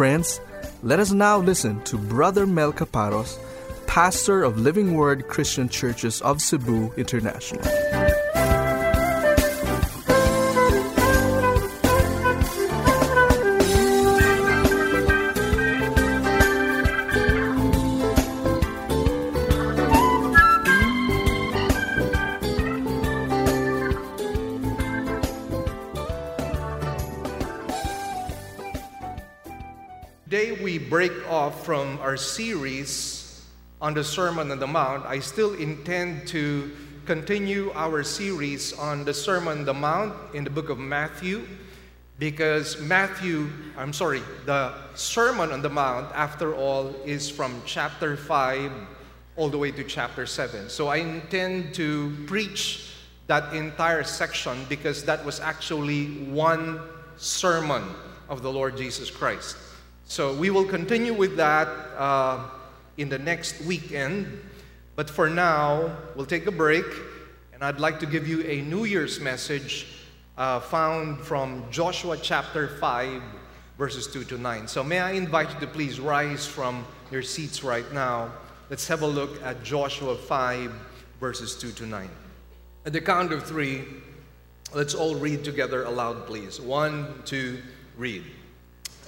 Friends, let us now listen to Brother Mel Caparos, pastor of Living Word Christian Churches of Cebu International. From our series on the Sermon on the Mount. I still intend to continue our series on the Sermon on the Mount in the book of Matthew because Matthew, I'm sorry, the Sermon on the Mount, after all, is from chapter 5 all the way to chapter 7. So I intend to preach that entire section because that was actually one sermon of the Lord Jesus Christ. So we will continue with that uh, in the next weekend. But for now, we'll take a break, and I'd like to give you a New Year's message uh, found from Joshua chapter 5, verses 2 to 9. So may I invite you to please rise from your seats right now. Let's have a look at Joshua 5, verses 2 to 9. At the count of three, let's all read together aloud, please. One, two, read.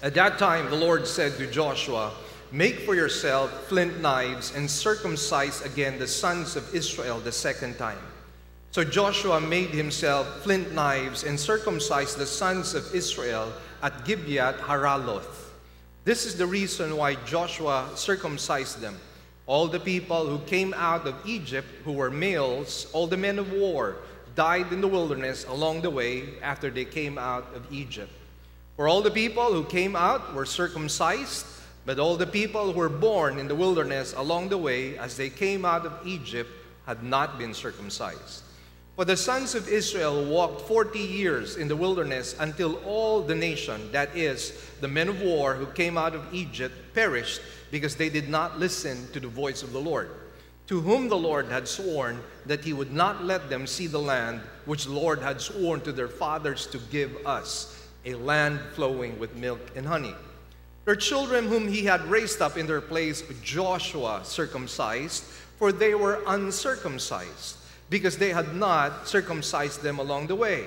At that time, the Lord said to Joshua, Make for yourself flint knives and circumcise again the sons of Israel the second time. So Joshua made himself flint knives and circumcised the sons of Israel at Gibeath Haraloth. This is the reason why Joshua circumcised them. All the people who came out of Egypt, who were males, all the men of war, died in the wilderness along the way after they came out of Egypt. For all the people who came out were circumcised, but all the people who were born in the wilderness along the way as they came out of Egypt had not been circumcised. For the sons of Israel walked 40 years in the wilderness until all the nation, that is, the men of war who came out of Egypt, perished because they did not listen to the voice of the Lord, to whom the Lord had sworn that he would not let them see the land which the Lord had sworn to their fathers to give us a land flowing with milk and honey. Their children, whom he had raised up in their place, Joshua circumcised, for they were uncircumcised, because they had not circumcised them along the way.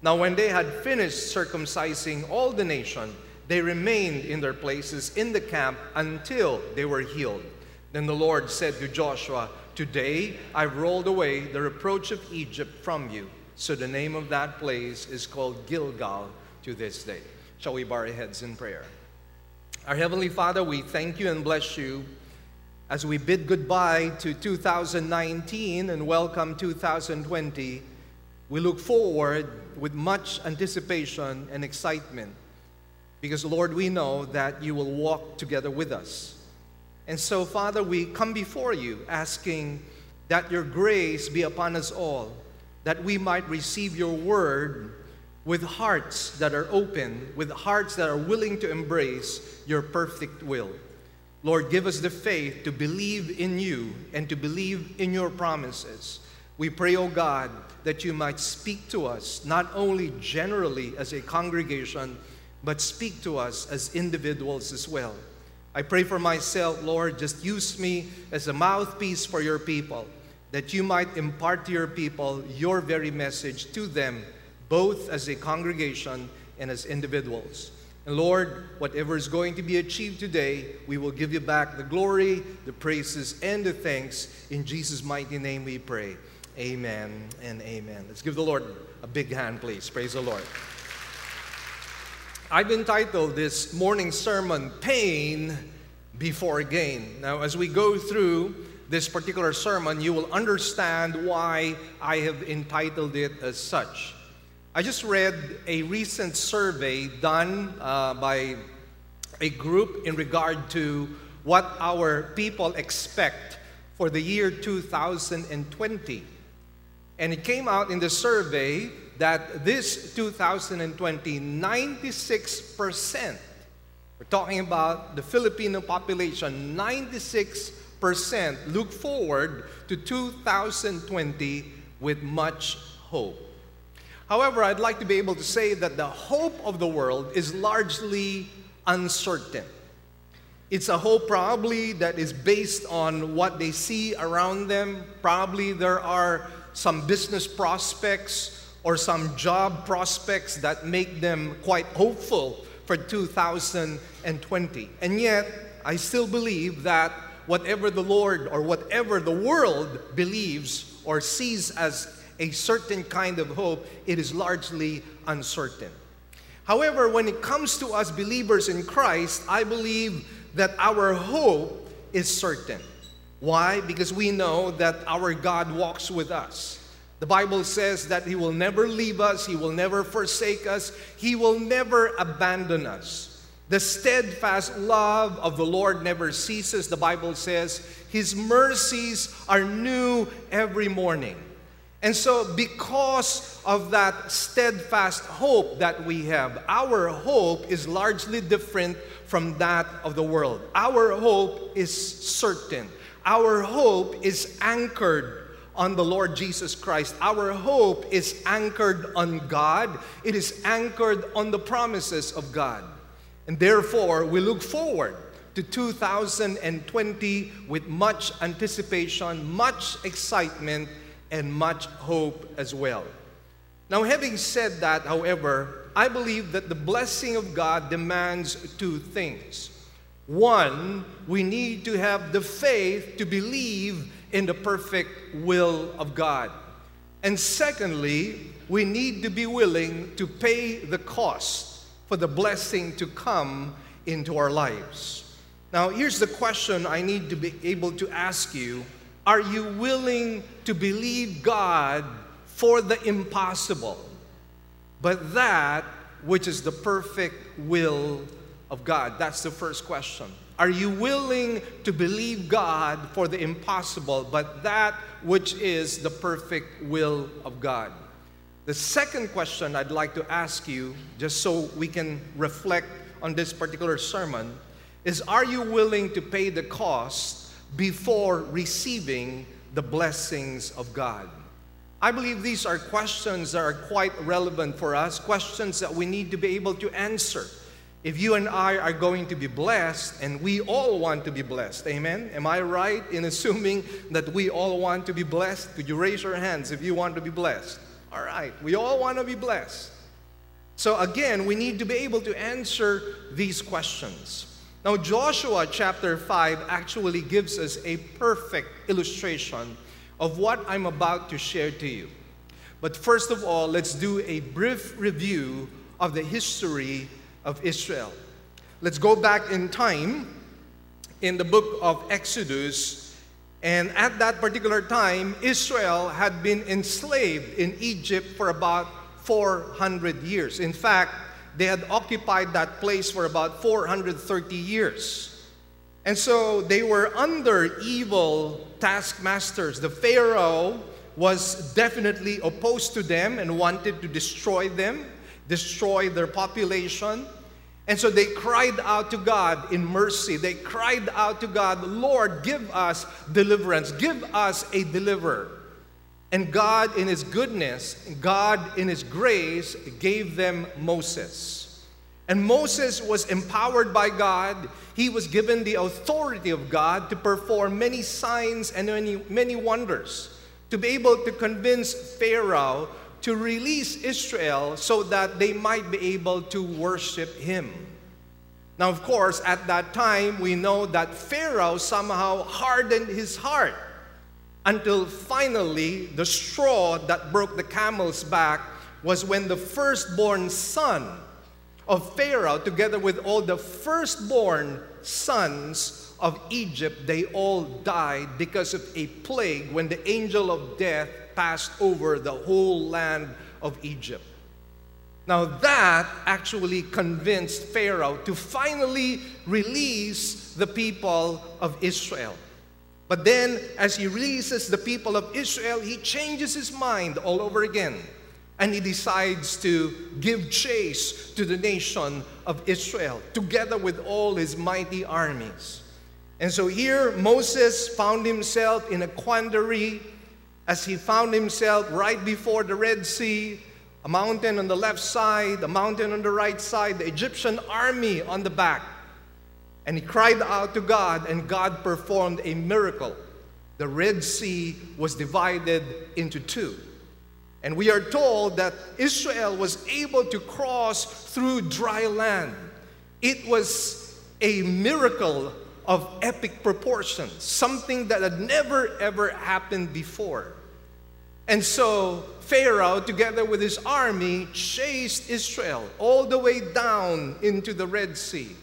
Now, when they had finished circumcising all the nation, they remained in their places in the camp until they were healed. Then the Lord said to Joshua, Today I've rolled away the reproach of Egypt from you. So the name of that place is called Gilgal to this day. Shall we bow our heads in prayer? Our Heavenly Father, we thank you and bless you as we bid goodbye to 2019 and welcome 2020. We look forward with much anticipation and excitement because, Lord, we know that you will walk together with us. And so, Father, we come before you asking that your grace be upon us all, that we might receive your word with hearts that are open, with hearts that are willing to embrace your perfect will. Lord, give us the faith to believe in you and to believe in your promises. We pray, O oh God, that you might speak to us, not only generally as a congregation, but speak to us as individuals as well. I pray for myself, Lord, just use me as a mouthpiece for your people, that you might impart to your people your very message to them both as a congregation and as individuals. And Lord, whatever is going to be achieved today, we will give you back the glory, the praises, and the thanks. In Jesus' mighty name we pray. Amen and amen. Let's give the Lord a big hand, please. Praise the Lord. I've entitled this morning sermon, Pain Before Gain. Now, as we go through this particular sermon, you will understand why I have entitled it as such. I just read a recent survey done uh, by a group in regard to what our people expect for the year 2020. And it came out in the survey that this 2020, 96%, we're talking about the Filipino population, 96% look forward to 2020 with much hope. However, I'd like to be able to say that the hope of the world is largely uncertain. It's a hope probably that is based on what they see around them. Probably there are some business prospects or some job prospects that make them quite hopeful for 2020. And yet, I still believe that whatever the Lord or whatever the world believes or sees as a certain kind of hope, it is largely uncertain. However, when it comes to us believers in Christ, I believe that our hope is certain. Why? Because we know that our God walks with us. The Bible says that He will never leave us, He will never forsake us, He will never abandon us. The steadfast love of the Lord never ceases. The Bible says His mercies are new every morning. And so, because of that steadfast hope that we have, our hope is largely different from that of the world. Our hope is certain. Our hope is anchored on the Lord Jesus Christ. Our hope is anchored on God, it is anchored on the promises of God. And therefore, we look forward to 2020 with much anticipation, much excitement, and much hope as well. Now, having said that, however, I believe that the blessing of God demands two things. One, we need to have the faith to believe in the perfect will of God. And secondly, we need to be willing to pay the cost for the blessing to come into our lives. Now, here's the question I need to be able to ask you Are you willing to believe God for the impossible, but that which is the perfect will of God? That's the first question. Are you willing to believe God for the impossible, but that which is the perfect will of God? The second question I'd like to ask you, just so we can reflect on this particular sermon, is Are you willing to pay the cost before receiving the blessings of God? I believe these are questions that are quite relevant for us, questions that we need to be able to answer. If you and I are going to be blessed, and we all want to be blessed, amen? Am I right in assuming that we all want to be blessed? Could you raise your hands if you want to be blessed? All right, we all want to be blessed. So again, we need to be able to answer these questions. Now, Joshua chapter 5 actually gives us a perfect illustration of what I'm about to share to you. But first of all, let's do a brief review of the history of Israel. Let's go back in time in the book of Exodus and at that particular time, Israel had been enslaved in Egypt for about 400 years. In fact, they had occupied that place for about 430 years. And so they were under evil taskmasters. The Pharaoh was definitely opposed to them and wanted to destroy them, destroy their population. And so they cried out to God in mercy. They cried out to God, Lord, give us deliverance, give us a deliverer. And God, in His goodness, God, in His grace, gave them Moses. And Moses was empowered by God. He was given the authority of God to perform many signs and many, many wonders, to be able to convince Pharaoh to release Israel so that they might be able to worship him. Now, of course, at that time, we know that Pharaoh somehow hardened his heart until finally the straw that broke the camel's back was when the firstborn son of Pharaoh, together with all the firstborn sons of Egypt, they all died because of a plague when the angel of death passed over the whole land of Egypt. Now, that actually convinced Pharaoh to finally release the people of Israel. But then, as he releases the people of Israel, he changes his mind all over again. And he decides to give chase to the nation of Israel, together with all his mighty armies. And so here, Moses found himself in a quandary as he found himself right before the Red Sea, a mountain on the left side, a mountain on the right side, the Egyptian army on the back. And he cried out to God, and God performed a miracle. The Red Sea was divided into two. And we are told that Israel was able to cross through dry land. It was a miracle of epic proportions, something that had never ever happened before. And so Pharaoh, together with his army, chased Israel all the way down into the Red Sea.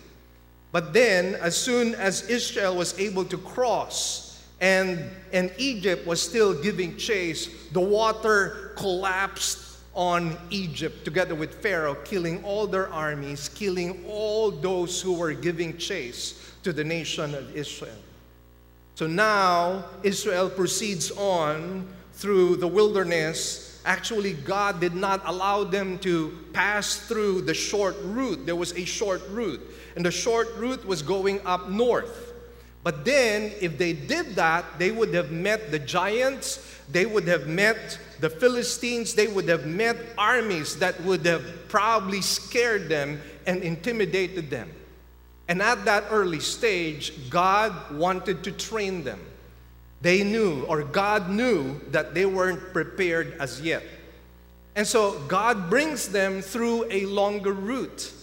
But then, as soon as Israel was able to cross and, and Egypt was still giving chase, the water collapsed on Egypt together with Pharaoh, killing all their armies, killing all those who were giving chase to the nation of Israel. So now Israel proceeds on through the wilderness. Actually, God did not allow them to pass through the short route. There was a short route, and the short route was going up north. But then, if they did that, they would have met the giants, they would have met the Philistines, they would have met armies that would have probably scared them and intimidated them. And at that early stage, God wanted to train them. They knew, or God knew, that they weren't prepared as yet. And so God brings them through a longer route.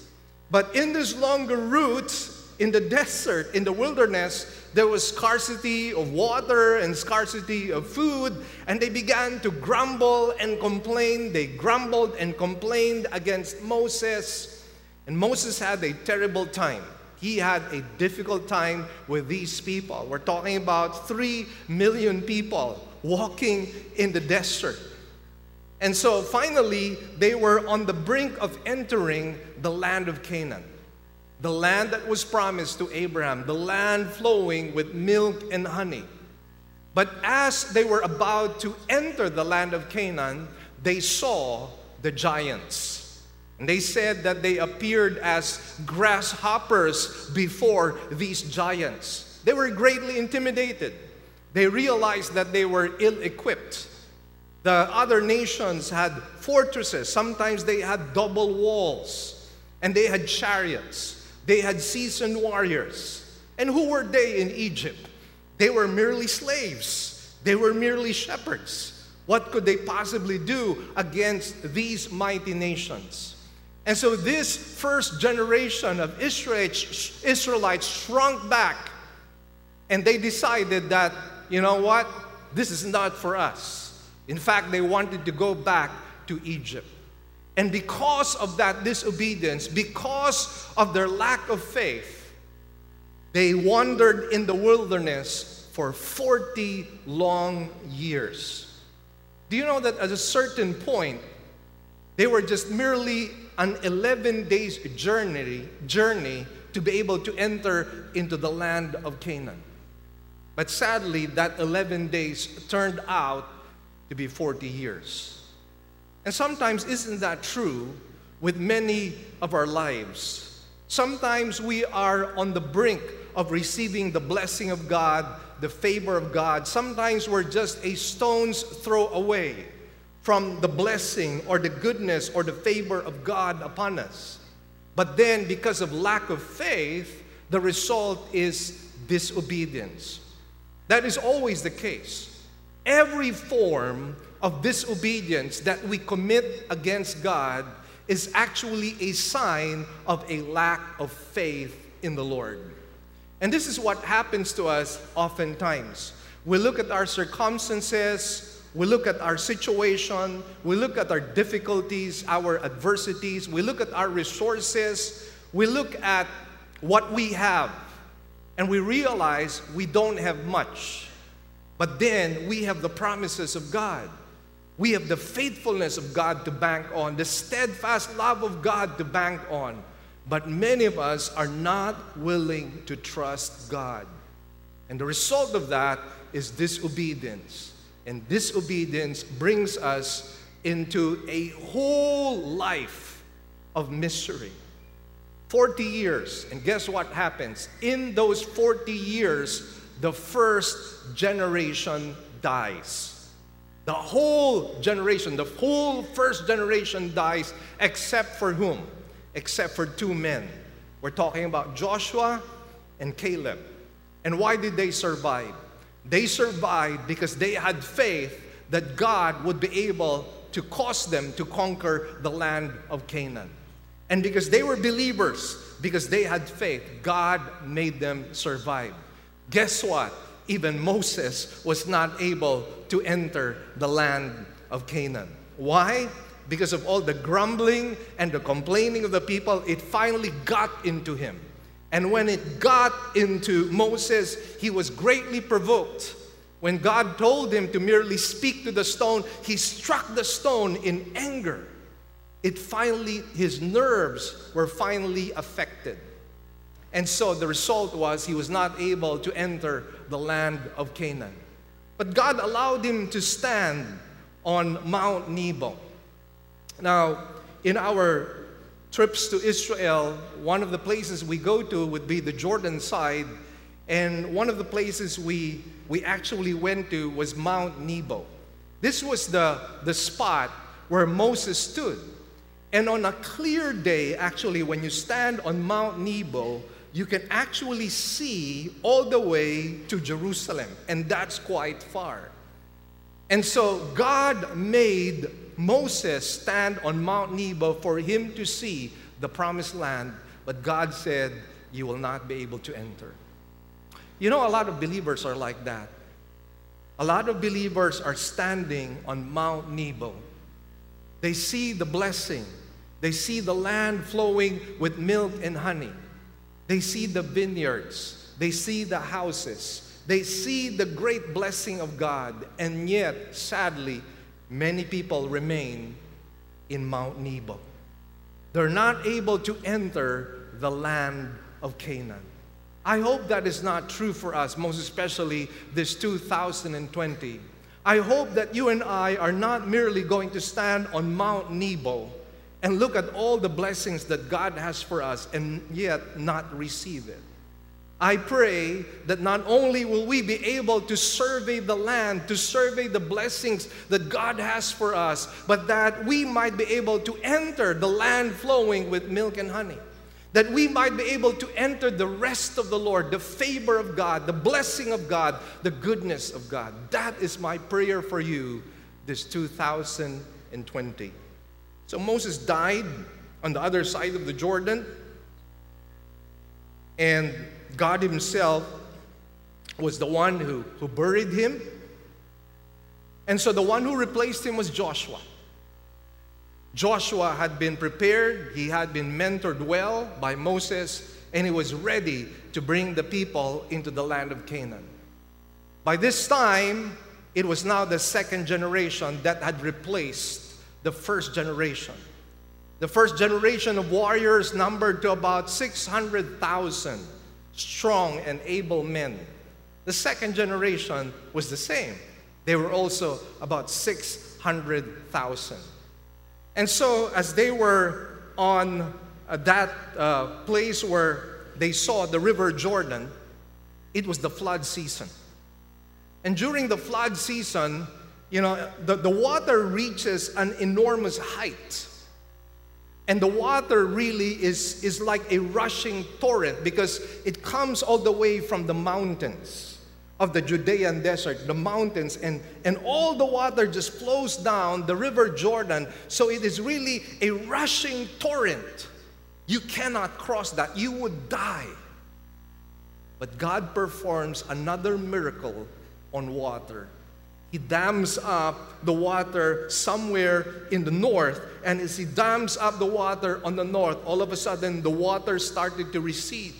But in this longer route, in the desert, in the wilderness, there was scarcity of water and scarcity of food, and they began to grumble and complain. They grumbled and complained against Moses, and Moses had a terrible time. He had a difficult time with these people. We're talking about three million people walking in the desert. And so finally, they were on the brink of entering the land of Canaan, the land that was promised to Abraham, the land flowing with milk and honey. But as they were about to enter the land of Canaan, they saw the giants. And they said that they appeared as grasshoppers before these giants. They were greatly intimidated. They realized that they were ill equipped. The other nations had fortresses, sometimes they had double walls, and they had chariots, they had seasoned warriors. And who were they in Egypt? They were merely slaves, they were merely shepherds. What could they possibly do against these mighty nations? And so this first generation of Israelites shrunk back and they decided that, you know what, this is not for us. In fact, they wanted to go back to Egypt. And because of that disobedience, because of their lack of faith, they wandered in the wilderness for 40 long years. Do you know that at a certain point, they were just merely an 11 days journey, journey to be able to enter into the land of Canaan. But sadly, that 11 days turned out to be 40 years. And sometimes, isn't that true with many of our lives? Sometimes we are on the brink of receiving the blessing of God, the favor of God. Sometimes we're just a stone's throw away from the blessing or the goodness or the favor of God upon us. But then, because of lack of faith, the result is disobedience. That is always the case. Every form of disobedience that we commit against God is actually a sign of a lack of faith in the Lord. And this is what happens to us oftentimes. We look at our circumstances, we look at our situation, we look at our difficulties, our adversities, we look at our resources, we look at what we have, and we realize we don't have much. But then we have the promises of God. We have the faithfulness of God to bank on, the steadfast love of God to bank on. But many of us are not willing to trust God. And the result of that is disobedience. And disobedience brings us into a whole life of misery. 40 years. And guess what happens? In those 40 years, the first generation dies. The whole generation, the whole first generation dies, except for whom? Except for two men. We're talking about Joshua and Caleb. And why did they survive? They survived because they had faith that God would be able to cause them to conquer the land of Canaan. And because they were believers, because they had faith, God made them survive. Guess what? Even Moses was not able to enter the land of Canaan. Why? Because of all the grumbling and the complaining of the people, it finally got into him. And when it got into Moses, he was greatly provoked. When God told him to merely speak to the stone, he struck the stone in anger. It finally, his nerves were finally affected. And so the result was he was not able to enter the land of Canaan. But God allowed him to stand on Mount Nebo. Now, in our trips to Israel, one of the places we go to would be the Jordan side. And one of the places we, we actually went to was Mount Nebo. This was the, the spot where Moses stood. And on a clear day, actually, when you stand on Mount Nebo, you can actually see all the way to Jerusalem, and that's quite far. And so God made Moses stand on Mount Nebo for him to see the promised land, but God said, You will not be able to enter. You know, a lot of believers are like that. A lot of believers are standing on Mount Nebo. They see the blessing, they see the land flowing with milk and honey, they see the vineyards, they see the houses. They see the great blessing of God, and yet, sadly, many people remain in Mount Nebo. They're not able to enter the land of Canaan. I hope that is not true for us, most especially this 2020. I hope that you and I are not merely going to stand on Mount Nebo and look at all the blessings that God has for us and yet not receive it. I pray that not only will we be able to survey the land, to survey the blessings that God has for us, but that we might be able to enter the land flowing with milk and honey. That we might be able to enter the rest of the Lord, the favor of God, the blessing of God, the goodness of God. That is my prayer for you this 2020. So Moses died on the other side of the Jordan. And God Himself was the one who, who buried him. And so the one who replaced him was Joshua. Joshua had been prepared, he had been mentored well by Moses, and he was ready to bring the people into the land of Canaan. By this time, it was now the second generation that had replaced the first generation. The first generation of warriors numbered to about 600,000 strong and able men. The second generation was the same. They were also about 600,000. And so, as they were on uh, that uh, place where they saw the river Jordan, it was the flood season. And during the flood season, you know, the, the water reaches an enormous height. And the water really is, is like a rushing torrent because it comes all the way from the mountains of the Judean desert, the mountains, and, and all the water just flows down the river Jordan. So it is really a rushing torrent. You cannot cross that, you would die. But God performs another miracle on water. He dams up the water somewhere in the north, and as he dams up the water on the north, all of a sudden the water started to recede.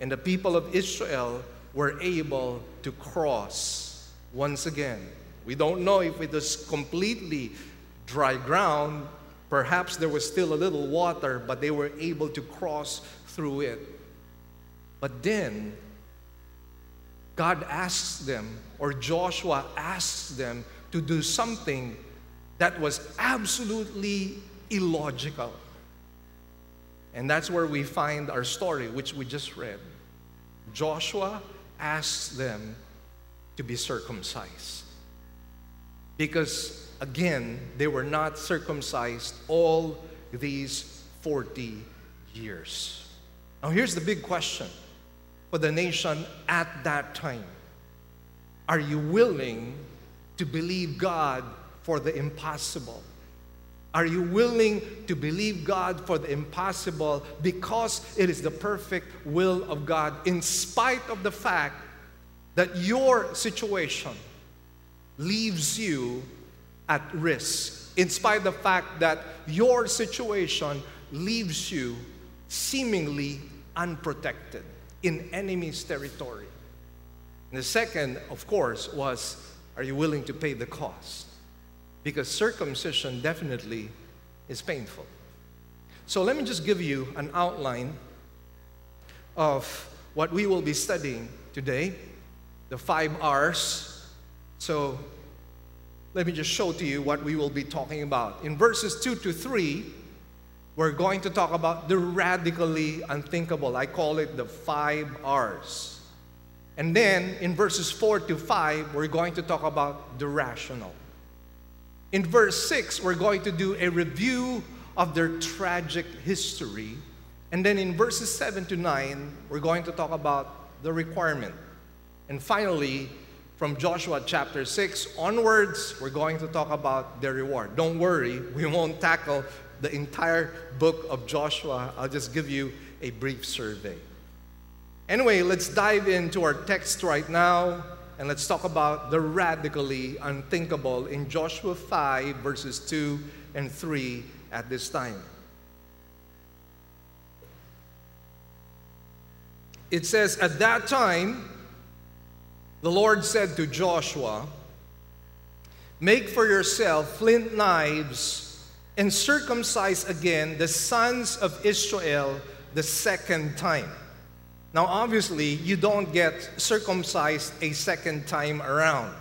And the people of Israel were able to cross once again. We don't know if it was completely dry ground. Perhaps there was still a little water, but they were able to cross through it. But then God asks them, or Joshua asks them to do something that was absolutely illogical. And that's where we find our story, which we just read. Joshua asks them to be circumcised. because, again, they were not circumcised all these 40 years. Now, here's the big question for the nation at that time Are you willing to believe God for the impossible? Are you willing to believe God for the impossible because it is the perfect will of God, in spite of the fact that your situation leaves you at risk, in spite of the fact that your situation leaves you seemingly unprotected in enemy's territory? And the second, of course, was are you willing to pay the cost? because circumcision definitely is painful. So let me just give you an outline of what we will be studying today the five R's. So let me just show to you what we will be talking about. In verses 2 to 3, we're going to talk about the radically unthinkable. I call it the five R's. And then in verses 4 to 5, we're going to talk about the rational. In verse 6, we're going to do a review of their tragic history. And then in verses 7 to 9, we're going to talk about the requirement. And finally, from Joshua chapter 6 onwards, we're going to talk about the reward. Don't worry, we won't tackle the entire book of Joshua. I'll just give you a brief survey. Anyway, let's dive into our text right now. And let's talk about the radically unthinkable in Joshua 5, verses 2 and 3 at this time. It says, At that time, the Lord said to Joshua, Make for yourself flint knives and circumcise again the sons of Israel the second time. Now, obviously, you don't get circumcised a second time around.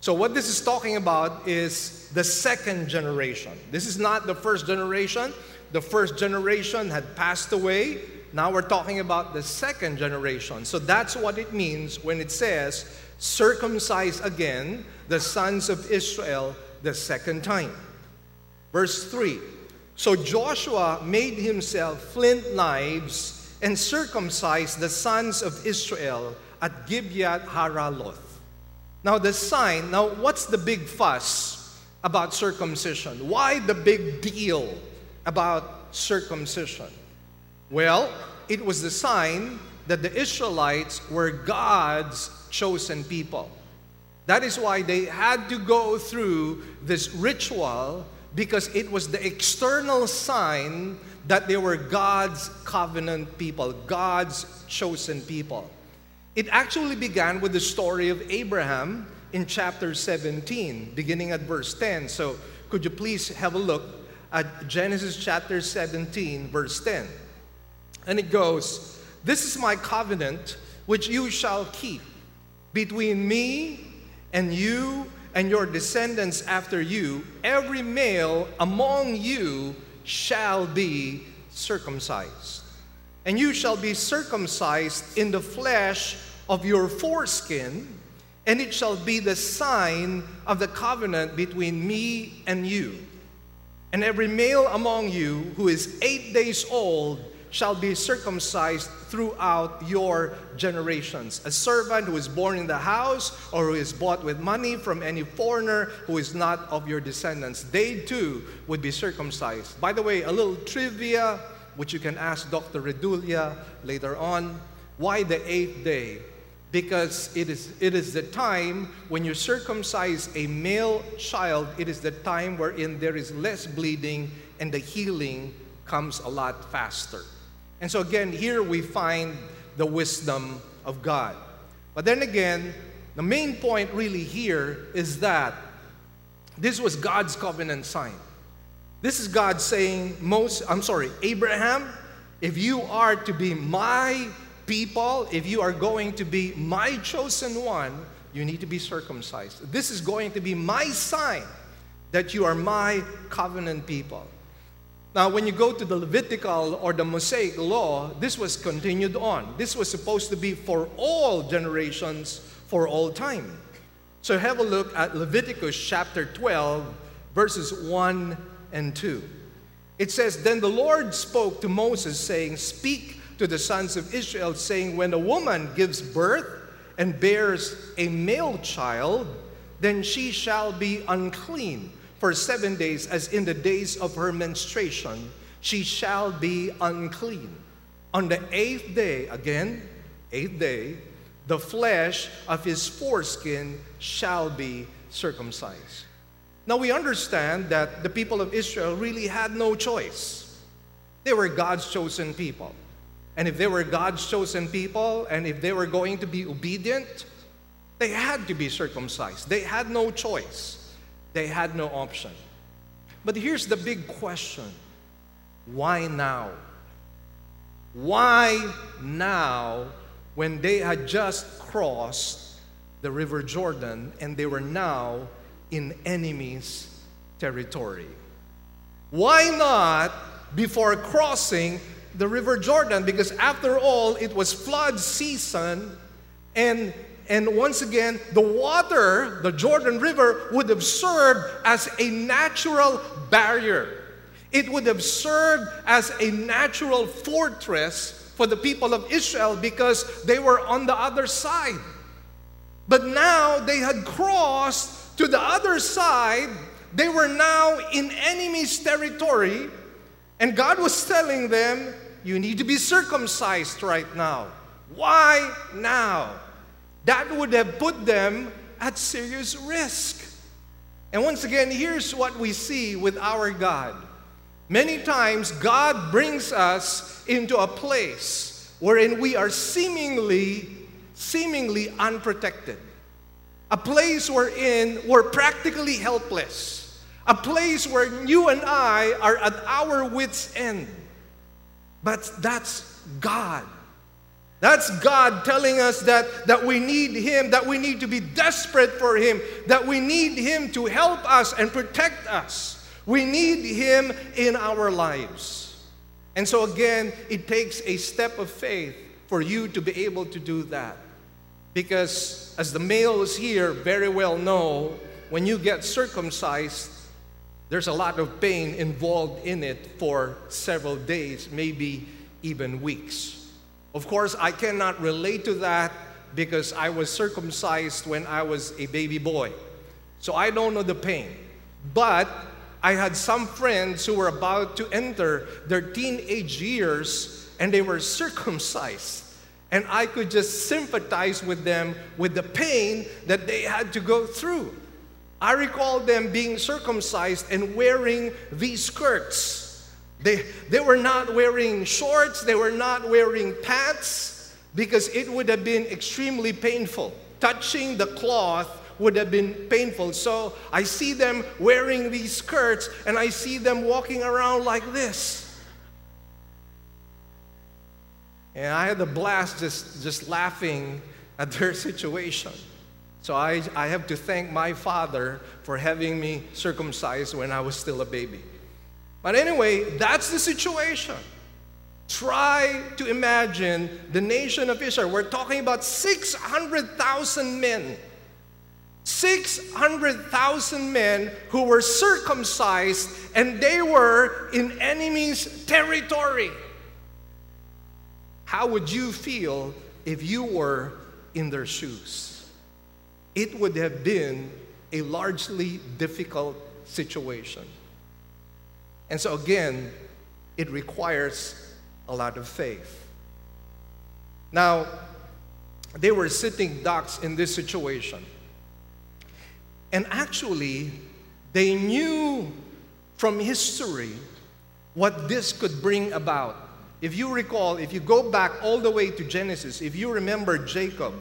So, what this is talking about is the second generation. This is not the first generation. The first generation had passed away. Now we're talking about the second generation. So, that's what it means when it says, circumcise again the sons of Israel the second time. Verse 3 So Joshua made himself flint knives and circumcised the sons of Israel at Gibeath Haraloth. Now, the sign, now, what's the big fuss about circumcision? Why the big deal about circumcision? Well, it was the sign that the Israelites were God's chosen people. That is why they had to go through this ritual because it was the external sign that they were God's covenant people, God's chosen people. It actually began with the story of Abraham in chapter 17, beginning at verse 10. So, could you please have a look at Genesis chapter 17, verse 10? And it goes, This is my covenant which you shall keep between me and you and your descendants after you. Every male among you shall be circumcised. And you shall be circumcised in the flesh of your foreskin, and it shall be the sign of the covenant between me and you. And every male among you who is eight days old shall be circumcised throughout your generations. A servant who is born in the house or who is bought with money from any foreigner who is not of your descendants, they too would be circumcised. By the way, a little trivia which you can ask Dr. Redulia later on. Why the eighth day? Because it is, it is the time when you circumcise a male child, it is the time wherein there is less bleeding and the healing comes a lot faster. And so, again, here we find the wisdom of God. But then again, the main point really here is that this was God's covenant sign. This is God saying, most, I'm sorry, Abraham, if you are to be my people, if you are going to be my chosen one, you need to be circumcised. This is going to be my sign that you are my covenant people. Now, when you go to the Levitical or the Mosaic law, this was continued on. This was supposed to be for all generations, for all time. So have a look at Leviticus chapter 12, verses 1 and 2. It says, Then the Lord spoke to Moses, saying, Speak to the sons of Israel, saying, When a woman gives birth and bears a male child, then she shall be unclean for seven days, as in the days of her menstruation, she shall be unclean. On the eighth day, again, eighth day, the flesh of his foreskin shall be circumcised. Now we understand that the people of Israel really had no choice. They were God's chosen people. And if they were God's chosen people, and if they were going to be obedient, they had to be circumcised. They had no choice, they had no option. But here's the big question why now? Why now when they had just crossed the River Jordan and they were now in enemy's territory? Why not before crossing the River Jordan? Because after all, it was flood season and and once again, the water, the Jordan River, would have served as a natural barrier. It would have served as a natural fortress for the people of Israel because they were on the other side. But now they had crossed to the other side. They were now in enemy's territory. And God was telling them, You need to be circumcised right now. Why now? That would have put them at serious risk. And once again, here's what we see with our God. Many times, God brings us into a place wherein we are seemingly, seemingly unprotected. A place wherein we're practically helpless. A place where you and I are at our wits' end. But that's God. That's God telling us that, that we need Him, that we need to be desperate for Him, that we need Him to help us and protect us. We need Him in our lives. And so, again, it takes a step of faith for you to be able to do that. Because, as the males here very well know, when you get circumcised, there's a lot of pain involved in it for several days, maybe even weeks. Of course, I cannot relate to that because I was circumcised when I was a baby boy. So I don't know the pain. But I had some friends who were about to enter their teenage years and they were circumcised. And I could just sympathize with them with the pain that they had to go through. I recall them being circumcised and wearing these skirts they, they were not wearing shorts, they were not wearing pants because it would have been extremely painful. Touching the cloth would have been painful. So I see them wearing these skirts and I see them walking around like this. And I had a blast just, just laughing at their situation. So I, I have to thank my father for having me circumcised when I was still a baby. But anyway, that's the situation. Try to imagine the nation of Israel. We're talking about 600,000 men. 600,000 men who were circumcised and they were in enemy's territory. How would you feel if you were in their shoes? It would have been a largely difficult situation. And so, again, it requires a lot of faith. Now, they were sitting ducks in this situation. And actually, they knew from history what this could bring about. If you recall, if you go back all the way to Genesis, if you remember Jacob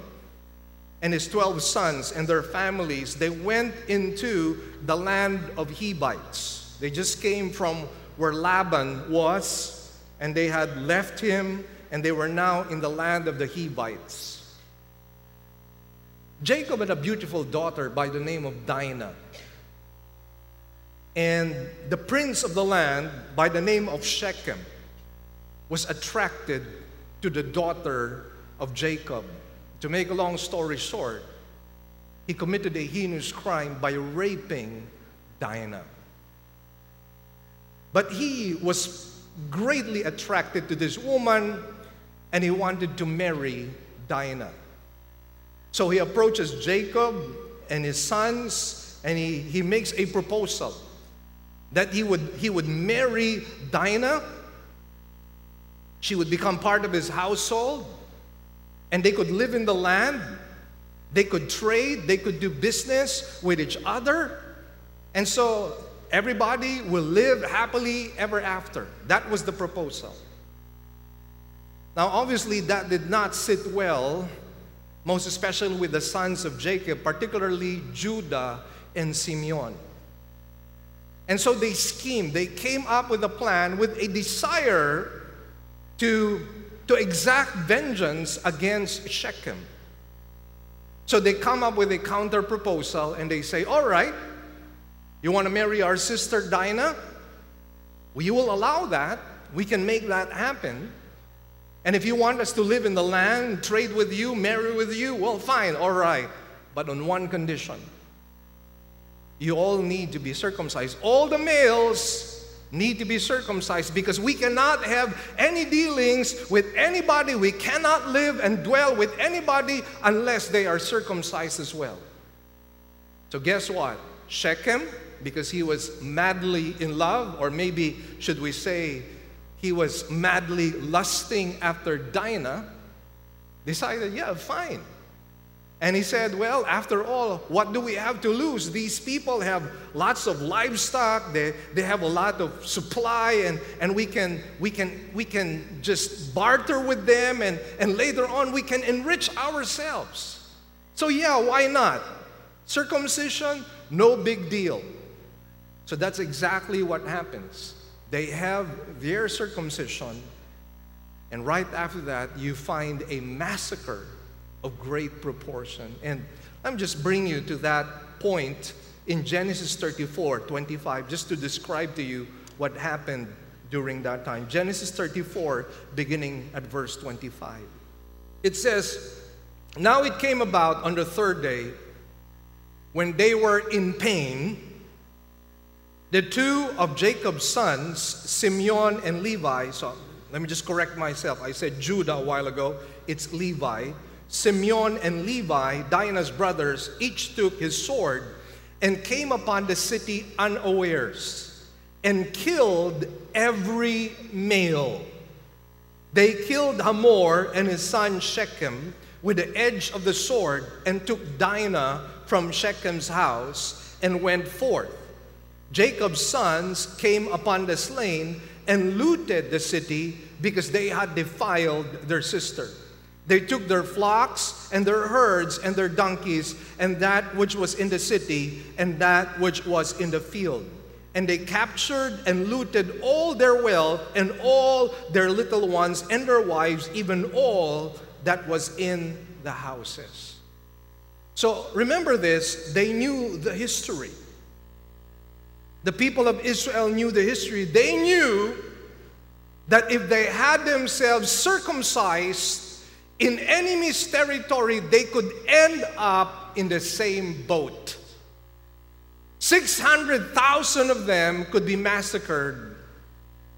and his 12 sons and their families, they went into the land of Hivites. They just came from where Laban was, and they had left him, and they were now in the land of the Hivites. Jacob had a beautiful daughter by the name of Dinah. And the prince of the land, by the name of Shechem, was attracted to the daughter of Jacob. To make a long story short, he committed a heinous crime by raping Dinah. But he was greatly attracted to this woman and he wanted to marry Dinah. So he approaches Jacob and his sons and he, he makes a proposal that he would, he would marry Dinah. She would become part of his household and they could live in the land. They could trade, they could do business with each other. And so everybody will live happily ever after. That was the proposal. Now, obviously, that did not sit well, most especially with the sons of Jacob, particularly Judah and Simeon. And so they schemed, they came up with a plan with a desire to, to exact vengeance against Shechem. So they come up with a counter proposal and they say, All right, you want to marry our sister Dinah? We will allow that. We can make that happen. And if you want us to live in the land, trade with you, marry with you, well, fine, all right. But on one condition you all need to be circumcised. All the males need to be circumcised because we cannot have any dealings with anybody. We cannot live and dwell with anybody unless they are circumcised as well. So, guess what? Shechem because he was madly in love, or maybe should we say he was madly lusting after Dinah, decided, yeah, fine. And he said, Well, after all, what do we have to lose? These people have lots of livestock, they, they have a lot of supply, and, and we, can, we, can, we can just barter with them, and, and later on we can enrich ourselves. So, yeah, why not? Circumcision, no big deal. So that's exactly what happens. They have their circumcision, and right after that, you find a massacre of great proportion. And I'm just bringing you to that point in Genesis 34 25, just to describe to you what happened during that time. Genesis 34, beginning at verse 25. It says, Now it came about on the third day when they were in pain the two of Jacob's sons, Simeon and Levi, so let me just correct myself. I said Judah a while ago, it's Levi. Simeon and Levi, Dinah's brothers, each took his sword and came upon the city unawares and killed every male. They killed Hamor and his son Shechem with the edge of the sword and took Dinah from Shechem's house and went forth. Jacob's sons came upon the slain and looted the city because they had defiled their sister. They took their flocks and their herds and their donkeys and that which was in the city and that which was in the field. And they captured and looted all their wealth and all their little ones and their wives, even all that was in the houses. So remember this, they knew the history. The people of Israel knew the history. They knew that if they had themselves circumcised in enemy's territory, they could end up in the same boat. 600,000 of them could be massacred,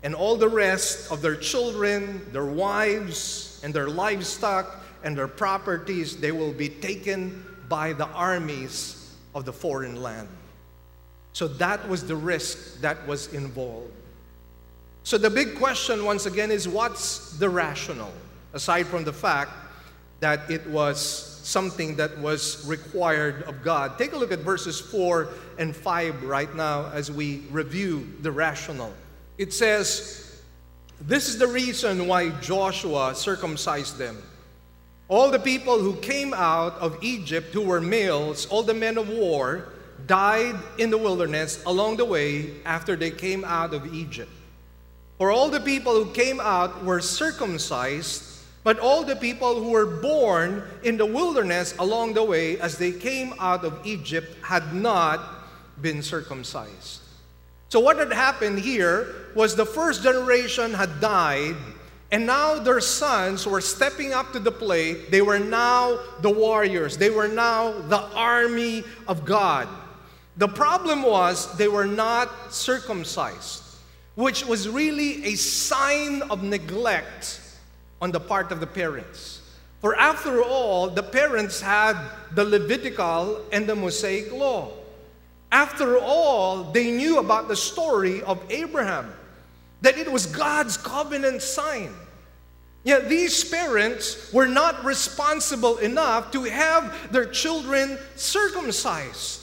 and all the rest of their children, their wives, and their livestock and their properties, they will be taken by the armies of the foreign land. So that was the risk that was involved. So the big question, once again, is what's the rational? Aside from the fact that it was something that was required of God. Take a look at verses 4 and 5 right now as we review the rational. It says, This is the reason why Joshua circumcised them. All the people who came out of Egypt who were males, all the men of war, died in the wilderness along the way after they came out of Egypt. For all the people who came out were circumcised, but all the people who were born in the wilderness along the way as they came out of Egypt had not been circumcised. So, what had happened here was the first generation had died, And now their sons were stepping up to the plate. They were now the warriors, they were now the army of God. The problem was they were not circumcised, which was really a sign of neglect on the part of the parents. For after all, the parents had the Levitical and the Mosaic law. After all, they knew about the story of Abraham, that it was God's covenant sign. Yet these parents were not responsible enough to have their children circumcised.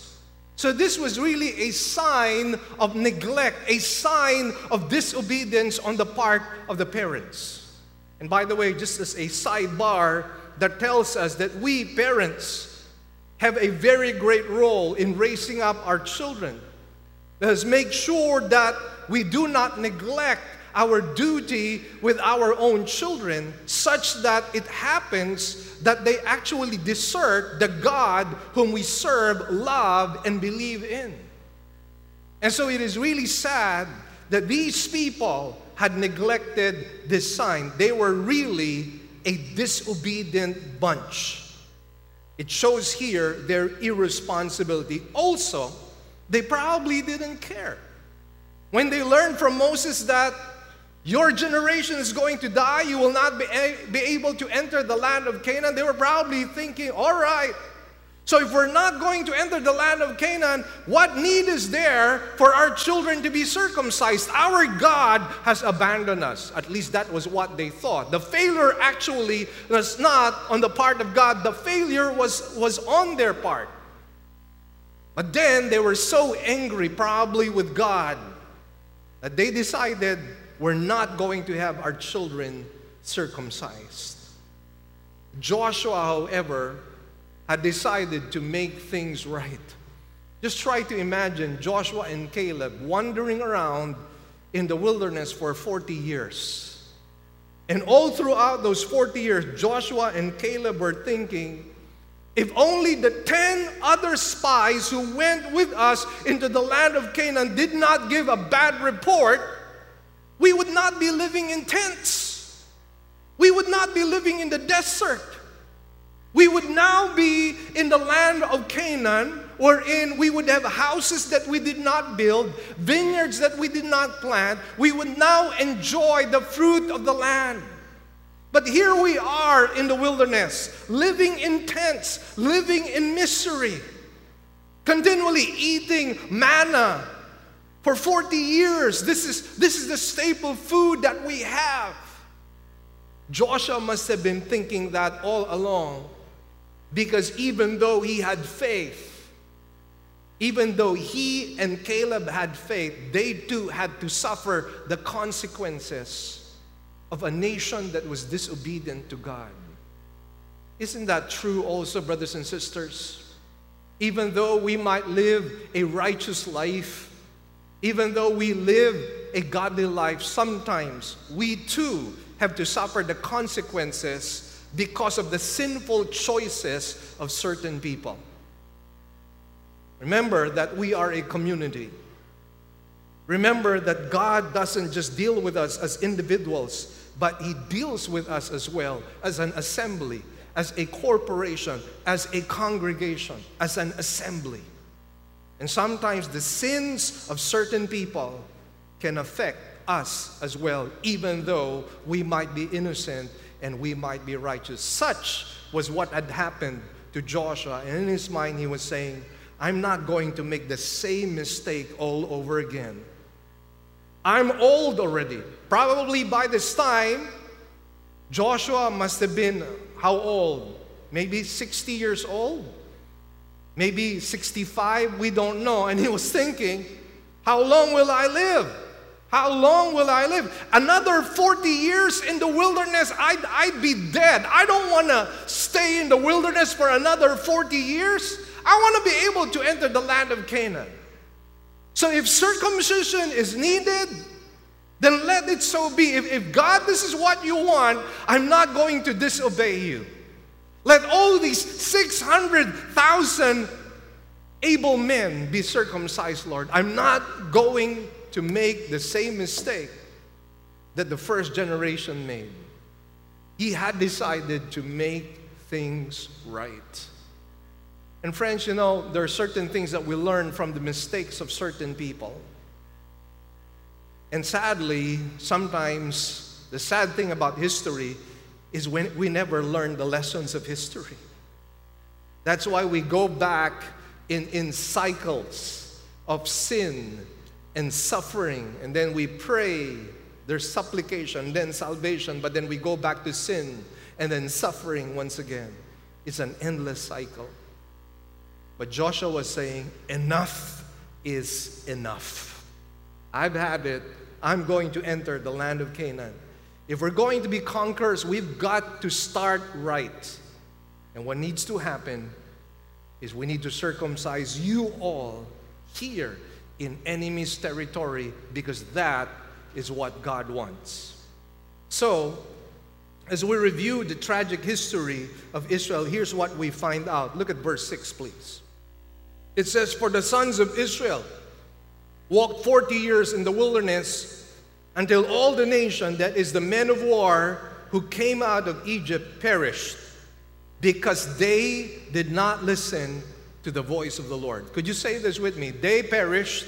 So, this was really a sign of neglect, a sign of disobedience on the part of the parents. And by the way, just as a sidebar, that tells us that we parents have a very great role in raising up our children. Let us make sure that we do not neglect our duty with our own children such that it happens that they actually desert the God whom we serve, love, and believe in. And so it is really sad that these people had neglected this sign. They were really a disobedient bunch. It shows here their irresponsibility. Also, they probably didn't care. When they learned from Moses that your generation is going to die. You will not be, be able to enter the land of Canaan. They were probably thinking, all right, so if we're not going to enter the land of Canaan, what need is there for our children to be circumcised? Our God has abandoned us. At least that was what they thought. The failure actually was not on the part of God, the failure was, was on their part. But then they were so angry, probably with God, that they decided we're not going to have our children circumcised. Joshua, however, had decided to make things right. Just try to imagine Joshua and Caleb wandering around in the wilderness for 40 years. And all throughout those 40 years, Joshua and Caleb were thinking, if only the 10 other spies who went with us into the land of Canaan did not give a bad report, we would not be living in tents. We would not be living in the desert. We would now be in the land of Canaan, wherein we would have houses that we did not build, vineyards that we did not plant. We would now enjoy the fruit of the land. But here we are in the wilderness, living in tents, living in misery, continually eating manna for 40 years, this is, this is the staple food that we have. Joshua must have been thinking that all along because even though he had faith, even though he and Caleb had faith, they too had to suffer the consequences of a nation that was disobedient to God. Isn't that true also, brothers and sisters? Even though we might live a righteous life, even though we live a godly life, sometimes we too have to suffer the consequences because of the sinful choices of certain people. Remember that we are a community. Remember that God doesn't just deal with us as individuals, but He deals with us as well as an assembly, as a corporation, as a congregation, as an assembly. And sometimes the sins of certain people can affect us as well, even though we might be innocent and we might be righteous. Such was what had happened to Joshua. And in his mind, he was saying, I'm not going to make the same mistake all over again. I'm old already. Probably by this time, Joshua must have been how old? Maybe 60 years old? Maybe 65, we don't know. And he was thinking, How long will I live? How long will I live? Another 40 years in the wilderness, I'd, I'd be dead. I don't want to stay in the wilderness for another 40 years. I want to be able to enter the land of Canaan. So if circumcision is needed, then let it so be. If, if God, this is what you want, I'm not going to disobey you. Let all these 600,000 able men be circumcised, Lord. I'm not going to make the same mistake that the first generation made. He had decided to make things right. And friends, you know, there are certain things that we learn from the mistakes of certain people. And sadly, sometimes the sad thing about history is when we never learn the lessons of history. That's why we go back in, in cycles of sin and suffering, and then we pray, there's supplication, then salvation, but then we go back to sin and then suffering once again. It's an endless cycle. But Joshua was saying, Enough is enough. I've had it. I'm going to enter the land of Canaan. If we're going to be conquerors, we've got to start right. And what needs to happen is we need to circumcise you all here in enemy's territory because that is what God wants. So, as we review the tragic history of Israel, here's what we find out. Look at verse 6, please. It says, For the sons of Israel walked 40 years in the wilderness until all the nation, that is the men of war who came out of Egypt, perished because they did not listen to the voice of the Lord. Could you say this with me? They perished.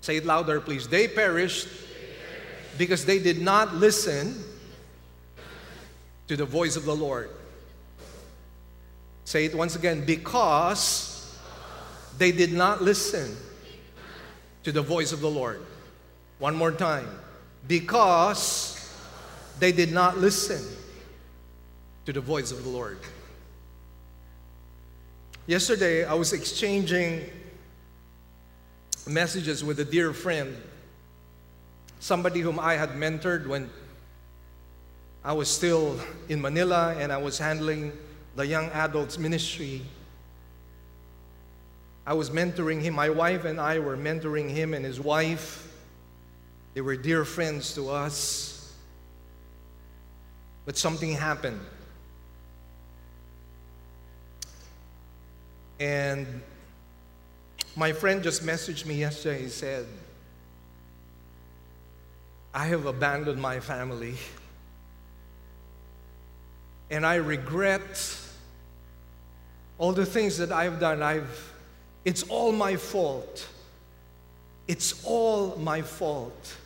Say it louder, please. They perished because they did not listen to the voice of the Lord. Say it once again. Because they did not listen to the voice of the Lord. One more time. Because they did not listen to the voice of the Lord. Yesterday, I was exchanging messages with a dear friend, somebody whom I had mentored when I was still in Manila and I was handling the young adults ministry. I was mentoring him. My wife and I were mentoring him and his wife. They were dear friends to us. But something happened. And my friend just messaged me yesterday. He said, I have abandoned my family. And I regret all the things that I've done. I've, it's all my fault. It's all my fault.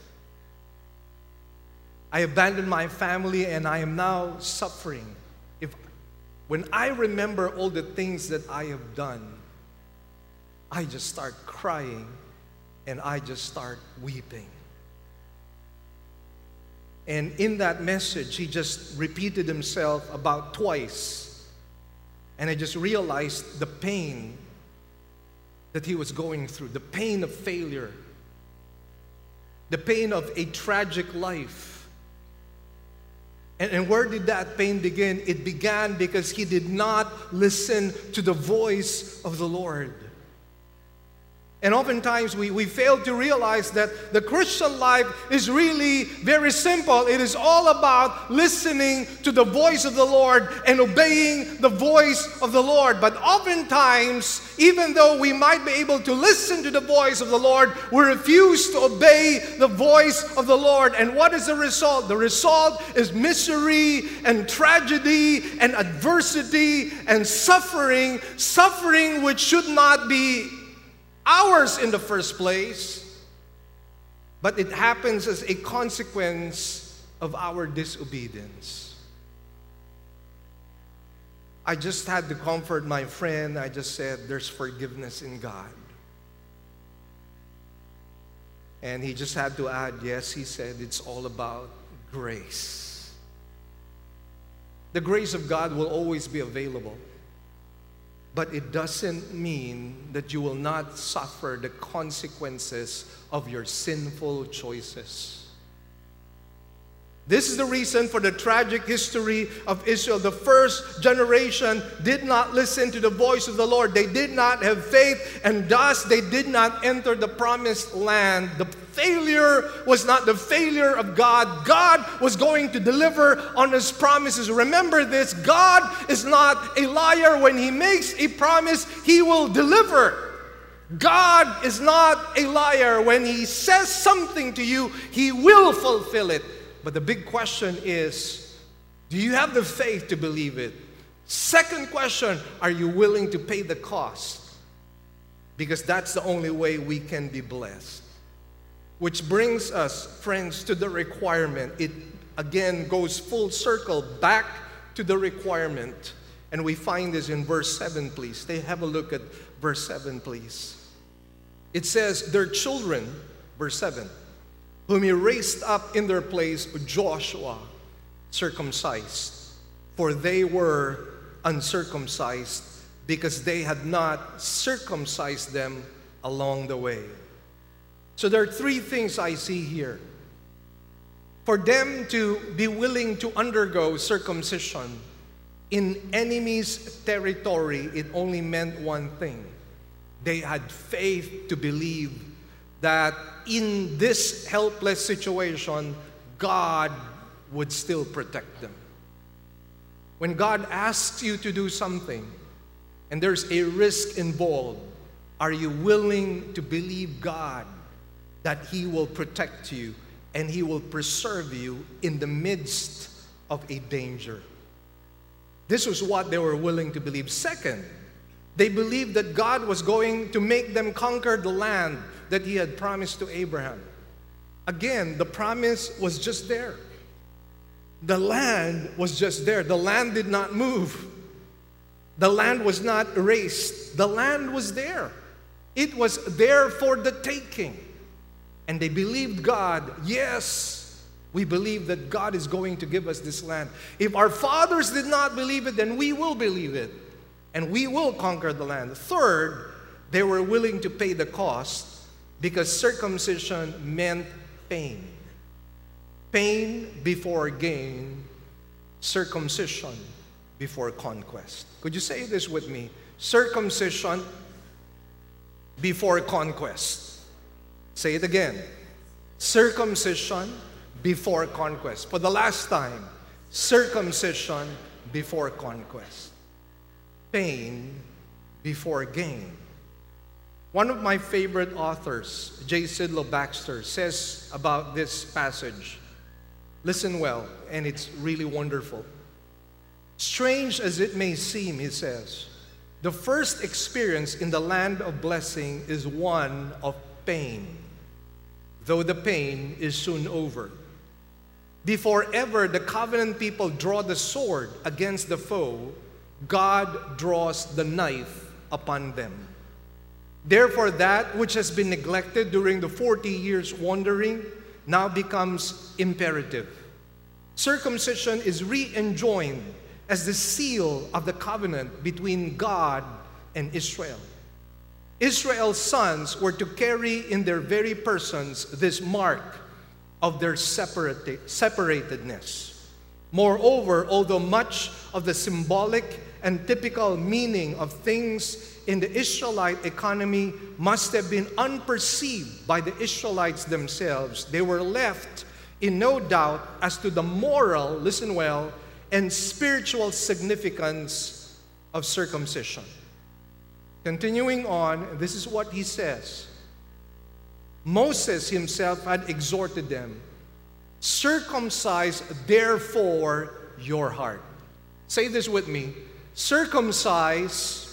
I abandoned my family and I am now suffering. If, When I remember all the things that I have done, I just start crying and I just start weeping. And in that message, he just repeated himself about twice. And I just realized the pain that he was going through the pain of failure, the pain of a tragic life and, and where did that pain begin? It began because he did not listen to the voice of the Lord. And oftentimes we, we fail to realize that the Christian life is really very simple. It is all about listening to the voice of the Lord and obeying the voice of the Lord. But oftentimes, even though we might be able to listen to the voice of the Lord, we refuse to obey the voice of the Lord. And what is the result? The result is misery and tragedy and adversity and suffering, suffering which should not be ours in the first place, but it happens as a consequence of our disobedience. I just had to comfort my friend. I just said, There's forgiveness in God. And he just had to add, Yes, he said, it's all about grace. The grace of God will always be available. But it doesn't mean that you will not suffer the consequences of your sinful choices. This is the reason for the tragic history of Israel. The first generation did not listen to the voice of the Lord. They did not have faith, and thus they did not enter the promised land. The failure was not the failure of God. God was going to deliver on his promises. Remember this God is not a liar. When he makes a promise, he will deliver. God is not a liar. When He says something to you, He will fulfill it. But the big question is do you have the faith to believe it? Second question are you willing to pay the cost? Because that's the only way we can be blessed. Which brings us, friends, to the requirement. It again goes full circle back to the requirement. And we find this in verse 7, please. Stay, have a look at verse 7, please. It says, Their children, verse 7, whom he raised up in their place, Joshua circumcised, for they were uncircumcised because they had not circumcised them along the way. So there are three things I see here. For them to be willing to undergo circumcision in enemy's territory, it only meant one thing. They had faith to believe that in this helpless situation, God would still protect them. When God asks you to do something and there's a risk involved, are you willing to believe God that He will protect you and He will preserve you in the midst of a danger? This was what they were willing to believe. Second, they believed that God was going to make them conquer the land that He had promised to Abraham. Again, the promise was just there. The land was just there. The land did not move. The land was not erased. The land was there. It was there for the taking. And they believed God, yes, we believe that God is going to give us this land. If our fathers did not believe it, then we will believe it. And we will conquer the land. Third, they were willing to pay the cost because circumcision meant pain. Pain before gain, circumcision before conquest. Could you say this with me? Circumcision before conquest. Say it again. Circumcision before conquest. For the last time, circumcision before conquest. Pain before gain. One of my favorite authors, J. Sidlow Baxter, says about this passage Listen well, and it's really wonderful. Strange as it may seem, he says, the first experience in the land of blessing is one of pain, though the pain is soon over. Before ever the covenant people draw the sword against the foe, God draws the knife upon them. Therefore, that which has been neglected during the 40 years wandering now becomes imperative. Circumcision is re enjoined as the seal of the covenant between God and Israel. Israel's sons were to carry in their very persons this mark of their separate, separatedness. Moreover, although much of the symbolic and typical meaning of things in the Israelite economy must have been unperceived by the Israelites themselves. They were left in no doubt as to the moral, listen well, and spiritual significance of circumcision. Continuing on, this is what he says Moses himself had exhorted them circumcise therefore your heart. Say this with me circumcise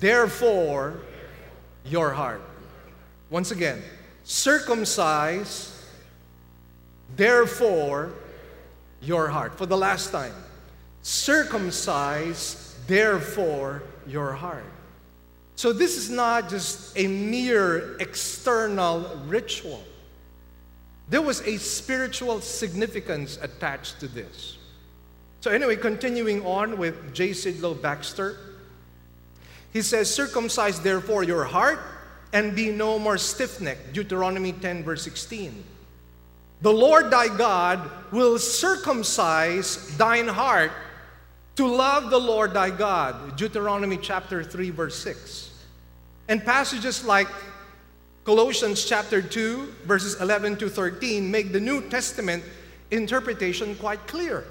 Therefore, your heart. Once again, circumcise, therefore, your heart. For the last time, circumcise, therefore, your heart. So, this is not just a mere external ritual. There was a spiritual significance attached to this. So, anyway, continuing on with J. Sidlow Baxter. He says, Circumcise therefore your heart and be no more stiff necked. Deuteronomy 10, verse 16. The Lord thy God will circumcise thine heart to love the Lord thy God. Deuteronomy chapter 3, verse 6. And passages like Colossians chapter 2, verses 11 to 13 make the New Testament interpretation quite clear.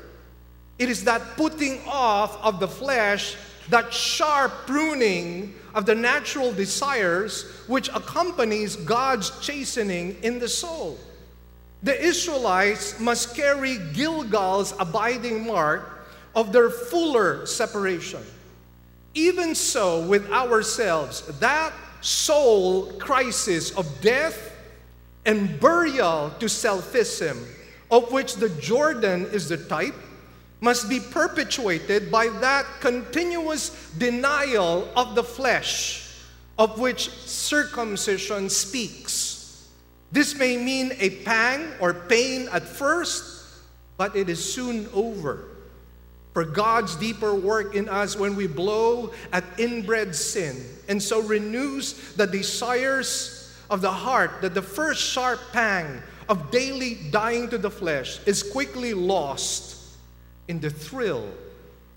It is that putting off of the flesh that sharp pruning of the natural desires which accompanies God's chastening in the soul. The Israelites must carry Gilgal's abiding mark of their fuller separation. Even so, with ourselves, that soul crisis of death and burial to selfism, of which the Jordan is the type, must be perpetuated by that continuous denial of the flesh of which circumcision speaks. This may mean a pang or pain at first, but it is soon over. For God's deeper work in us when we blow at inbred sin and so renews the desires of the heart that the first sharp pang of daily dying to the flesh is quickly lost in the thrill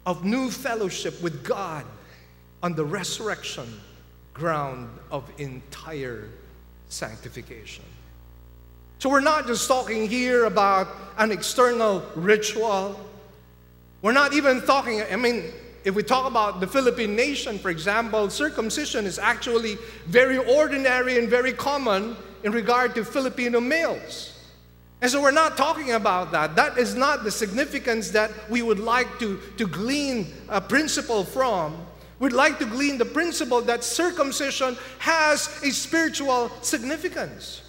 of new fellowship with God on the resurrection ground of entire sanctification. So, we're not just talking here about an external ritual. We're not even talking, I mean, if we talk about the Philippine nation, for example, circumcision is actually very ordinary and very common in regard to Filipino males. And so we're not talking about that. That is not the significance that we would like to, to glean a principle from. We'd like to glean the principle that circumcision has a spiritual significance.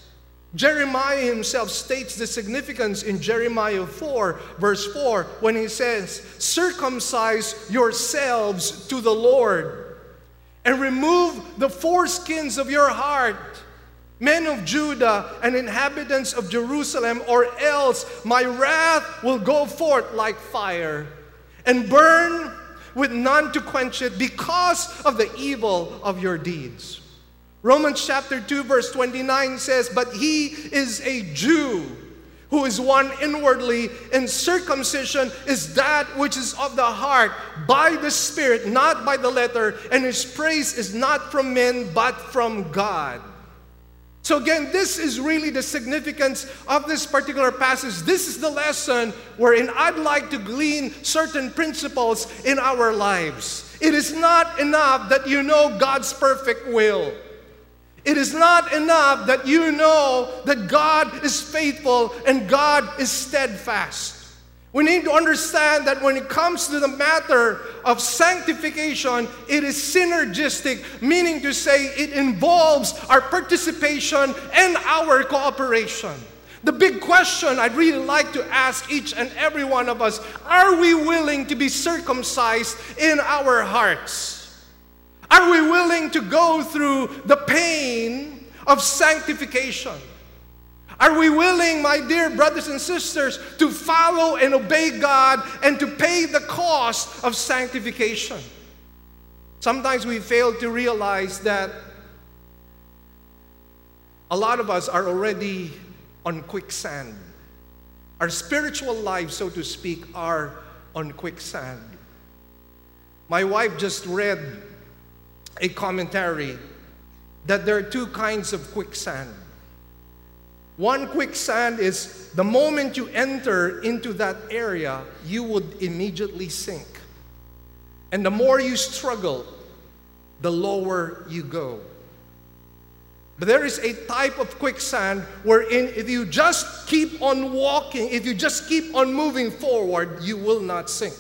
Jeremiah himself states the significance in Jeremiah 4, verse 4, when he says, Circumcise yourselves to the Lord and remove the foreskins of your heart men of Judah and inhabitants of Jerusalem, or else my wrath will go forth like fire and burn with none to quench it because of the evil of your deeds. Romans chapter 2, verse 29 says, But he is a Jew who is one inwardly, and circumcision is that which is of the heart, by the Spirit, not by the letter, and his praise is not from men, but from God. So, again, this is really the significance of this particular passage. This is the lesson wherein I'd like to glean certain principles in our lives. It is not enough that you know God's perfect will. It is not enough that you know that God is faithful and God is steadfast. We need to understand that when it comes to the matter of sanctification, it is synergistic, meaning to say it involves our participation and our cooperation. The big question I'd really like to ask each and every one of us are we willing to be circumcised in our hearts? Are we willing to go through the pain of sanctification? Are we willing, my dear brothers and sisters, to follow and obey God and to pay the cost of sanctification? Sometimes we fail to realize that a lot of us are already on quicksand. Our spiritual lives, so to speak, are on quicksand. My wife just read a commentary that there are two kinds of quicksand. One quicksand is the moment you enter into that area, you would immediately sink. And the more you struggle, the lower you go. But there is a type of quicksand wherein if you just keep on walking, if you just keep on moving forward, you will not sink.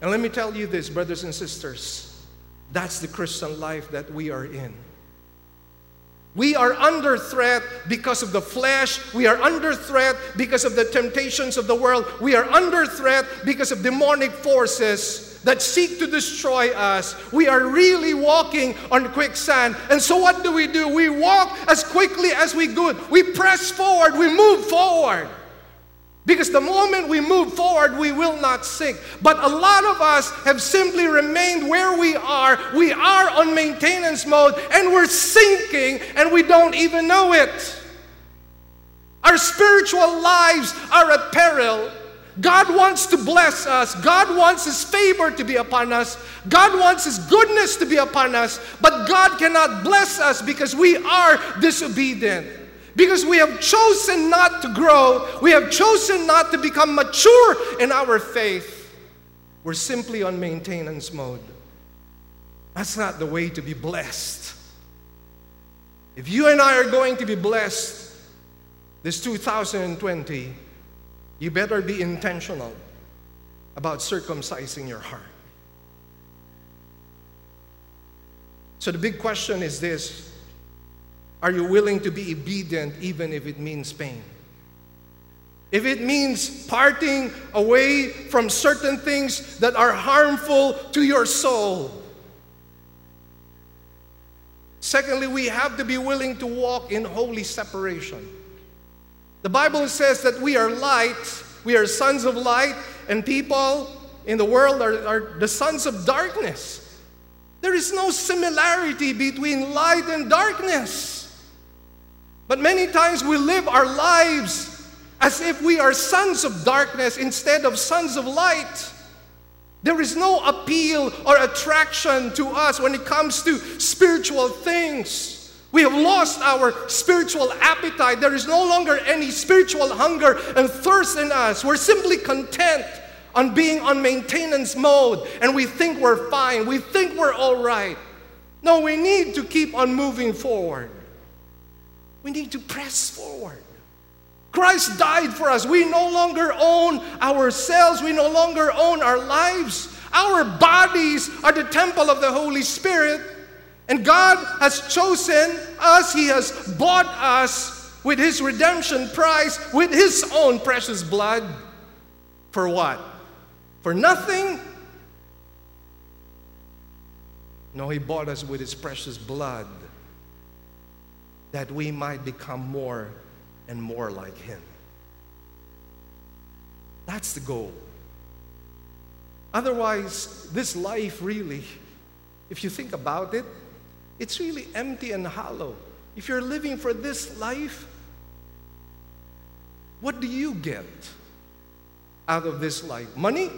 And let me tell you this, brothers and sisters, that's the Christian life that we are in. We are under threat because of the flesh. We are under threat because of the temptations of the world. We are under threat because of demonic forces that seek to destroy us. We are really walking on quicksand. And so, what do we do? We walk as quickly as we could. We press forward, we move forward. Because the moment we move forward, we will not sink. But a lot of us have simply remained where we are. We are on maintenance mode and we're sinking and we don't even know it. Our spiritual lives are at peril. God wants to bless us. God wants His favor to be upon us. God wants His goodness to be upon us. But God cannot bless us because we are disobedient. Because we have chosen not to grow, we have chosen not to become mature in our faith. we're simply on maintenance mode. That's not the way to be blessed. If you and I are going to be blessed this 2020, you better be intentional about circumcising your heart. So the big question is this Are you willing to be obedient even if it means pain? If it means parting away from certain things that are harmful to your soul. Secondly, we have to be willing to walk in holy separation. The Bible says that we are light, we are sons of light, and people in the world are, are the sons of darkness. There is no similarity between light and darkness. But many times we live our lives as if we are sons of darkness instead of sons of light. There is no appeal or attraction to us when it comes to spiritual things. We have lost our spiritual appetite. There is no longer any spiritual hunger and thirst in us. We're simply content on being on maintenance mode and we think we're fine. We think we're all right. No, we need to keep on moving forward. We need to press forward. Christ died for us. We no longer own ourselves, we no longer own our lives. Our bodies are the temple of the Holy Spirit. And God has chosen us, He has bought us with His redemption price, with His own precious blood. For what? For nothing? No, He bought us with His precious blood that we might become more and more like Him. That's the goal. Otherwise, this life really, if you think about it, it's really empty and hollow. If you're living for this life, what do you get out of this life? Money?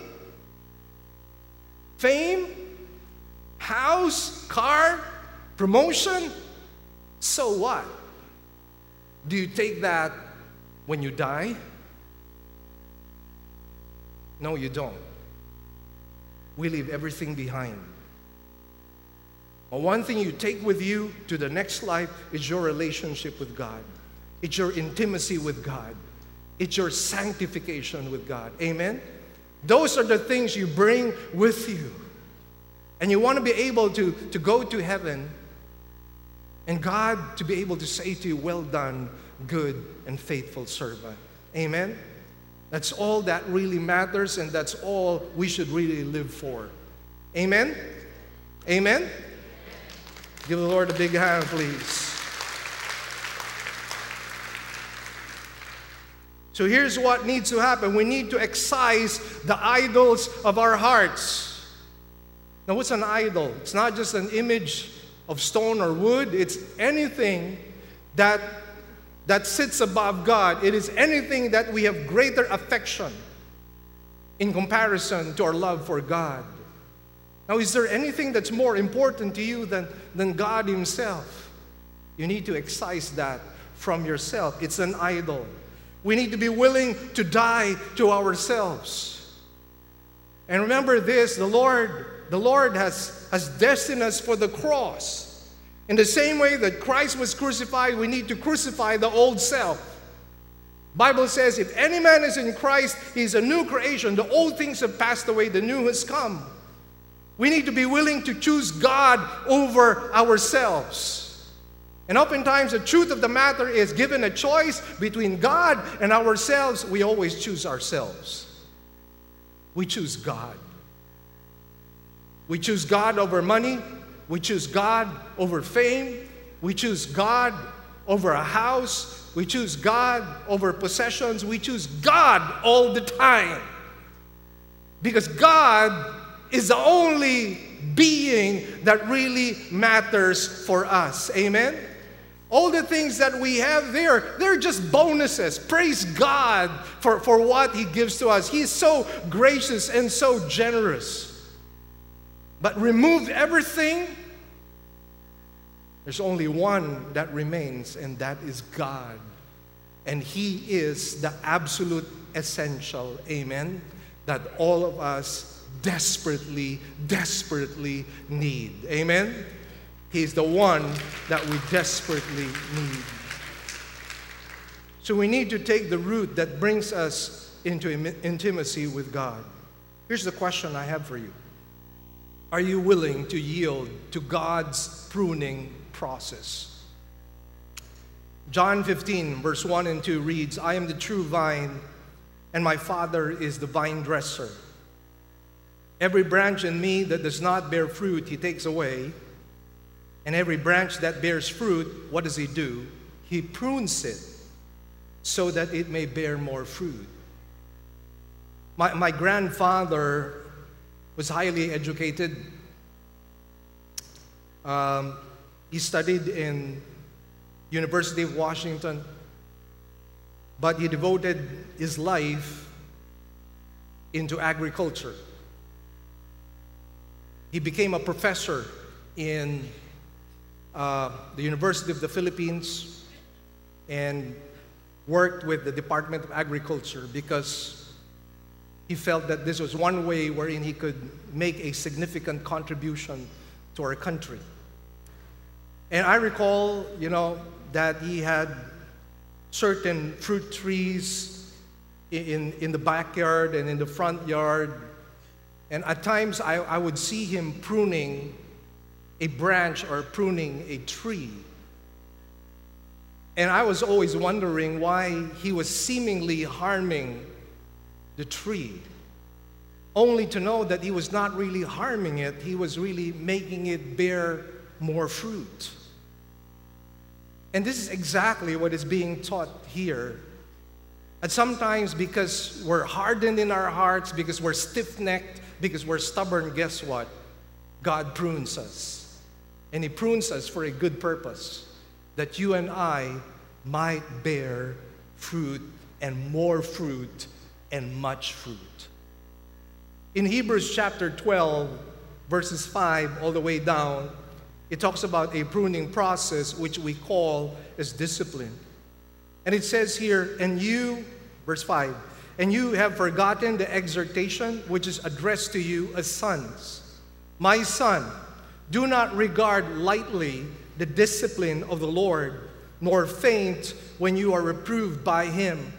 Fame? House? Car? Promotion? So what? Do you take that when you die? No, you don't. We leave everything behind. But one thing you take with you to the next life is your relationship with God. It's your intimacy with God. It's your sanctification with God. Amen? Those are the things you bring with you. And you want to be able to, to go to heaven and God to be able to say to you, Well done, good and faithful servant. Amen? That's all that really matters, and that's all we should really live for. Amen? Amen? Give the Lord a big hand, please. So here's what needs to happen we need to excise the idols of our hearts. Now, what's an idol? It's not just an image of stone or wood, it's anything that, that sits above God. It is anything that we have greater affection in comparison to our love for God. Now, is there anything that's more important to you than, than God Himself? You need to excise that from yourself. It's an idol. We need to be willing to die to ourselves. And remember this the Lord the Lord has, has destined us for the cross. In the same way that Christ was crucified, we need to crucify the old self. Bible says, if any man is in Christ, he is a new creation. The old things have passed away, the new has come. We need to be willing to choose God over ourselves. And oftentimes, the truth of the matter is given a choice between God and ourselves, we always choose ourselves. We choose God. We choose God over money. We choose God over fame. We choose God over a house. We choose God over possessions. We choose God all the time. Because God is the only being that really matters for us. Amen? All the things that we have there, they're just bonuses. Praise God for, for what He gives to us. He's so gracious and so generous. But remove everything, there's only one that remains, and that is God. And He is the absolute essential, amen, that all of us desperately, desperately need. Amen? He's the one that we desperately need. So we need to take the route that brings us into intimacy with God. Here's the question I have for you Are you willing to yield to God's pruning process? John 15, verse 1 and 2 reads I am the true vine, and my Father is the vine dresser. Every branch in me that does not bear fruit, he takes away. And every branch that bears fruit, what does he do? He prunes it so that it may bear more fruit. My, my grandfather was highly educated. Um, he studied in University of Washington, but he devoted his life into agriculture. He became a professor in uh, the University of the Philippines and worked with the Department of Agriculture because he felt that this was one way wherein he could make a significant contribution to our country. And I recall, you know, that he had certain fruit trees in, in the backyard and in the front yard and at times I, I would see him pruning a branch or pruning a tree. And I was always wondering why he was seemingly harming the tree, only to know that he was not really harming it, he was really making it bear more fruit. And this is exactly what is being taught here. And sometimes, because we're hardened in our hearts, because we're stiff necked, because we're stubborn, guess what? God prunes us. And He prunes us for a good purpose that you and I might bear fruit and more fruit and much fruit. In Hebrews chapter 12, verses 5 all the way down, it talks about a pruning process which we call as discipline. And it says here, and you, verse 5, and you have forgotten the exhortation which is addressed to you as sons. My son, do not regard lightly the discipline of the Lord, nor faint when you are reproved by him.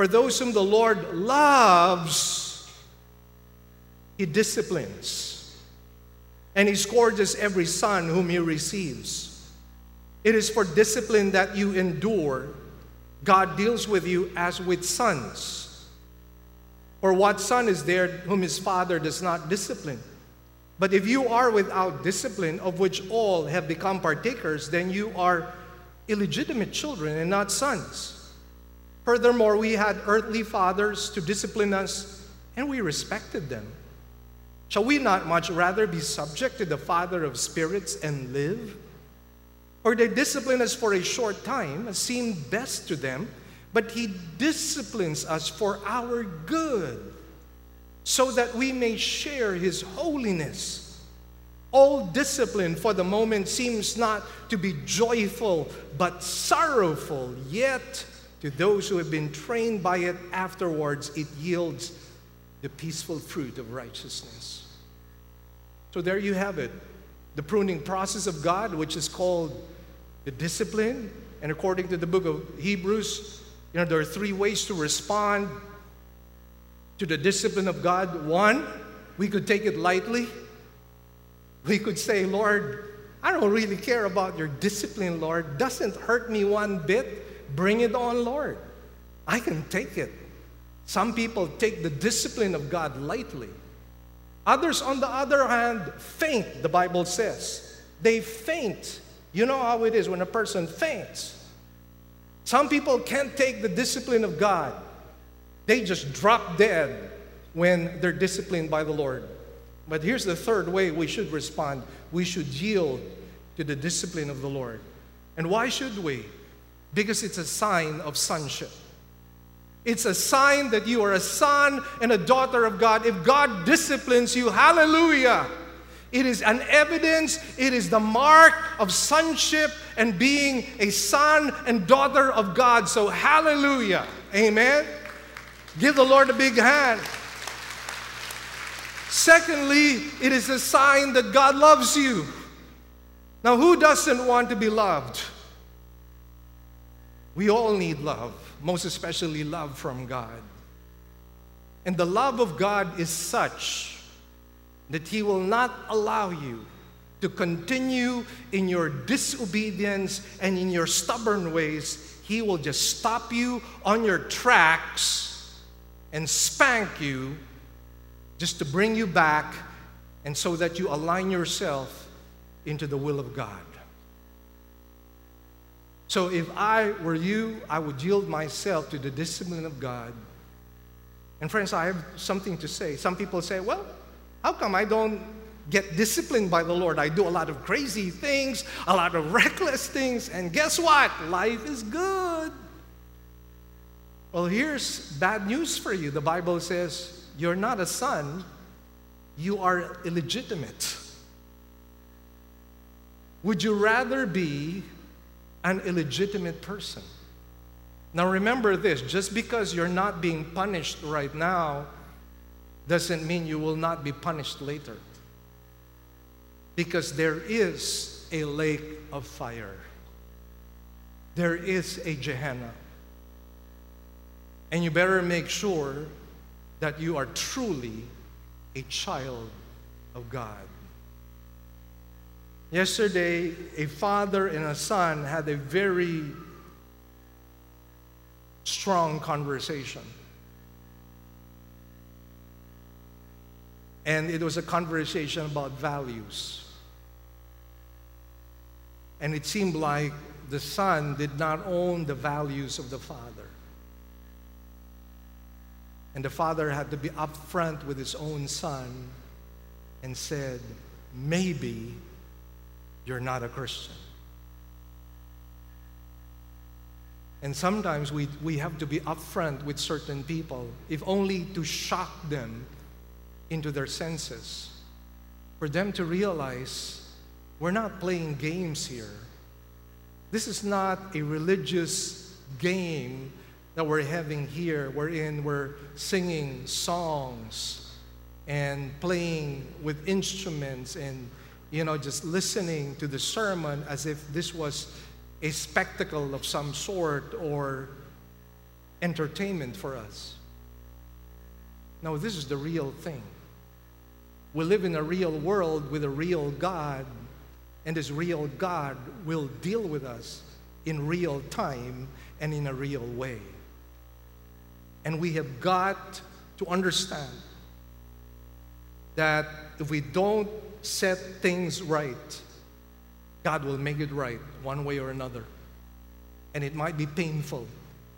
For those whom the Lord loves, he disciplines, and he scourges every son whom he receives. It is for discipline that you endure. God deals with you as with sons. Or what son is there whom his father does not discipline? But if you are without discipline, of which all have become partakers, then you are illegitimate children and not sons. Furthermore, we had earthly fathers to discipline us, and we respected them. Shall we not much rather be subject to the Father of spirits and live? Or they discipline us for a short time, as seemed best to them but He disciplines us for our good, so that we may share His holiness. All discipline for the moment seems not to be joyful, but sorrowful, yet to those who have been trained by it afterwards, it yields the peaceful fruit of righteousness. So there you have it the pruning process of God, which is called the discipline. And according to the book of Hebrews, you know, there are three ways to respond to the discipline of God. One, we could take it lightly. We could say, Lord, I don't really care about your discipline, Lord. Doesn't hurt me one bit. Bring it on, Lord. I can take it. Some people take the discipline of God lightly. Others, on the other hand, faint, the Bible says. They faint. You know how it is when a person faints. Some people can't take the discipline of God. They just drop dead when they're disciplined by the Lord. But here's the third way we should respond we should yield to the discipline of the Lord. And why should we? Because it's a sign of sonship. It's a sign that you are a son and a daughter of God. If God disciplines you, hallelujah. It is an evidence, it is the mark of sonship and being a son and daughter of God. So, hallelujah. Amen. Give the Lord a big hand. Secondly, it is a sign that God loves you. Now, who doesn't want to be loved? We all need love, most especially love from God. And the love of God is such that He will not allow you to continue in your disobedience and in your stubborn ways. He will just stop you on your tracks and spank you just to bring you back and so that you align yourself into the will of God. So if I were you, I would yield myself to the discipline of God. And friends, I have something to say. Some people say, well, how come I don't get disciplined by the Lord? I do a lot of crazy things, a lot of reckless things, and guess what? Life is good. Well, here's bad news for you. The Bible says you're not a son, you are illegitimate. Would you rather be an illegitimate person. Now remember this just because you're not being punished right now doesn't mean you will not be punished later. Because there is a lake of fire, there is a Gehenna. And you better make sure that you are truly a child of God. Yesterday, a father and a son had a very strong conversation. And it was a conversation about values. And it seemed like the son did not own the values of the father. And the father had to be upfront with his own son and said, maybe you're not a Christian. And sometimes we, we have to be upfront with certain people, if only to shock them into their senses, for them to realize we're not playing games here. This is not a religious game that we're having here, wherein we're singing songs and playing with instruments and you know, just listening to the sermon as if this was a spectacle of some sort or entertainment for us. No, this is the real thing. We live in a real world with a real God, and this real God will deal with us in real time and in a real way. And we have got to understand that if we don't set things right, God will make it right one way or another. And it might be painful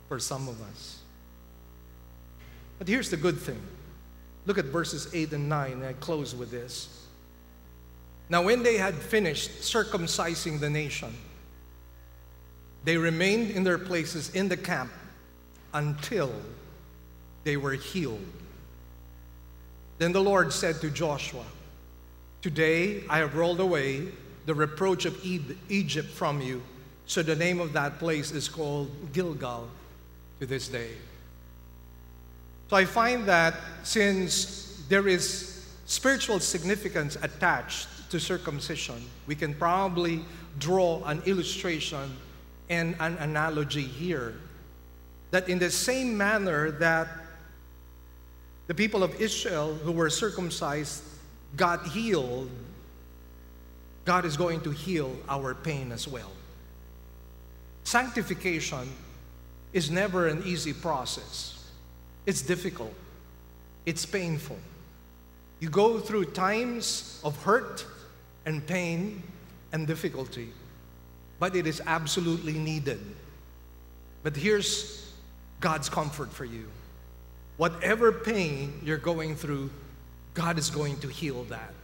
for some of us. But here's the good thing. Look at verses 8 and 9, and I close with this. Now, when they had finished circumcising the nation, they remained in their places in the camp until they were healed. Then the Lord said to Joshua, Today I have rolled away the reproach of Egypt from you. So the name of that place is called Gilgal to this day. So I find that since there is spiritual significance attached to circumcision, we can probably draw an illustration and an analogy here. That in the same manner that the people of Israel who were circumcised got healed, God is going to heal our pain as well. Sanctification is never an easy process. It's difficult. It's painful. You go through times of hurt and pain and difficulty, but it is absolutely needed. But here's God's comfort for you. Whatever pain you're going through, God is going to heal that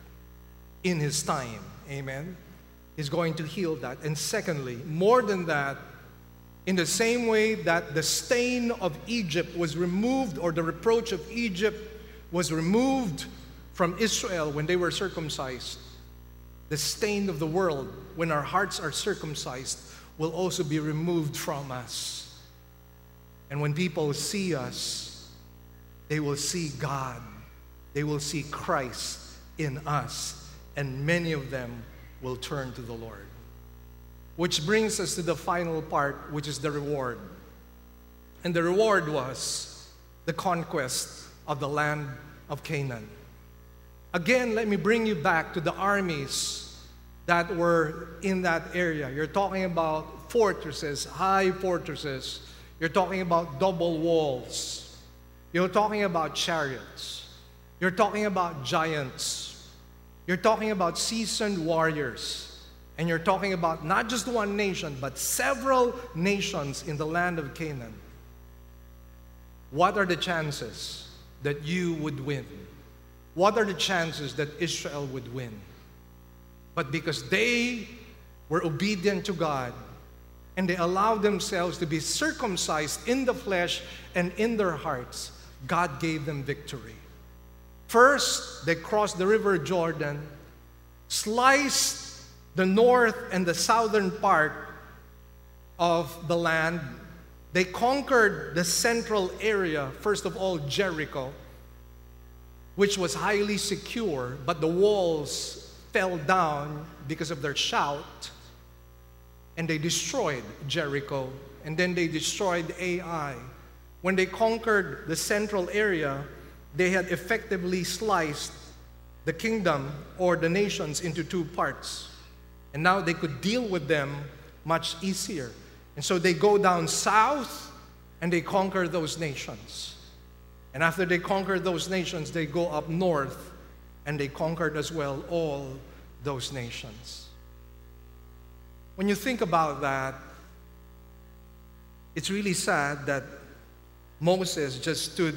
in His time. Amen. He's going to heal that. And secondly, more than that, in the same way that the stain of Egypt was removed, or the reproach of Egypt was removed from Israel when they were circumcised, the stain of the world, when our hearts are circumcised, will also be removed from us. And when people see us, they will see God they will see Christ in us, and many of them will turn to the Lord. Which brings us to the final part, which is the reward. And the reward was the conquest of the land of Canaan. Again, let me bring you back to the armies that were in that area. You're talking about fortresses, high fortresses. You're talking about double walls. You're talking about chariots. You're talking about giants. You're talking about seasoned warriors. And you're talking about not just one nation, but several nations in the land of Canaan. What are the chances that you would win? What are the chances that Israel would win? But because they were obedient to God and they allowed themselves to be circumcised in the flesh and in their hearts, God gave them victory. First, they crossed the river Jordan, sliced the north and the southern part of the land they conquered the central area, first of all, Jericho, which was highly secure, but the walls fell down because of their shout, and they destroyed Jericho, and then they destroyed Ai. When they conquered the central area, they had effectively sliced the kingdom or the nations into two parts. And now they could deal with them much easier. And so they go down south and they conquer those nations. And after they conquer those nations, they go up north and they conquered as well all those nations. When you think about that, it's really sad that Moses just stood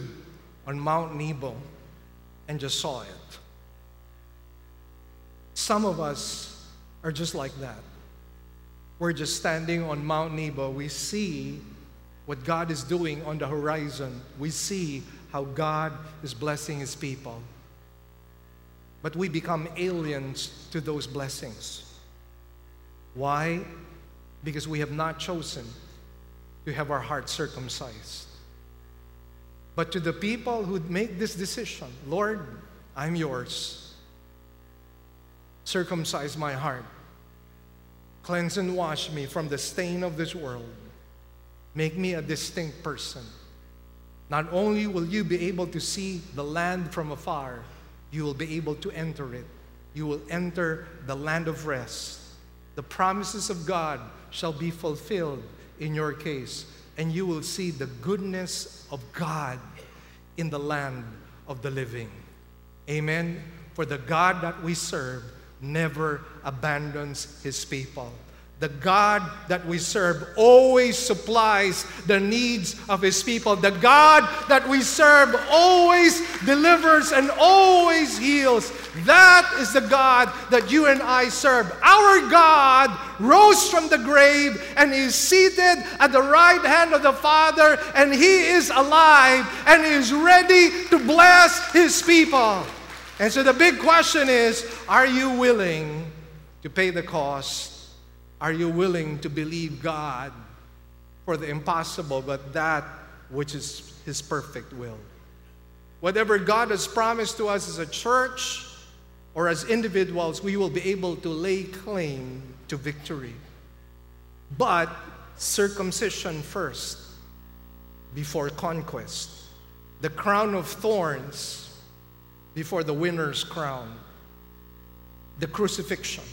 on Mount Nebo and just saw it. Some of us are just like that we're just standing on Mount Nebo, we see what God is doing on the horizon. We see how God is blessing His people. But we become aliens to those blessings. Why? Because we have not chosen to have our hearts circumcised. But to the people who make this decision, Lord, I'm yours. Circumcise my heart. Cleanse and wash me from the stain of this world. Make me a distinct person. Not only will you be able to see the land from afar, you will be able to enter it. You will enter the land of rest. The promises of God shall be fulfilled in your case, and you will see the goodness of God in the land of the living. Amen. For the God that we serve never abandons his people. The God that we serve always supplies the needs of his people. The God that we serve always delivers and always heals. That is the God that you and I serve. Our God rose from the grave and is seated at the right hand of the Father, and he is alive and is ready to bless his people. And so the big question is are you willing to pay the cost? Are you willing to believe God for the impossible, but that which is His perfect will? Whatever God has promised to us as a church or as individuals, we will be able to lay claim to victory. But circumcision first before conquest. The crown of thorns before the winner's crown, the crucifixion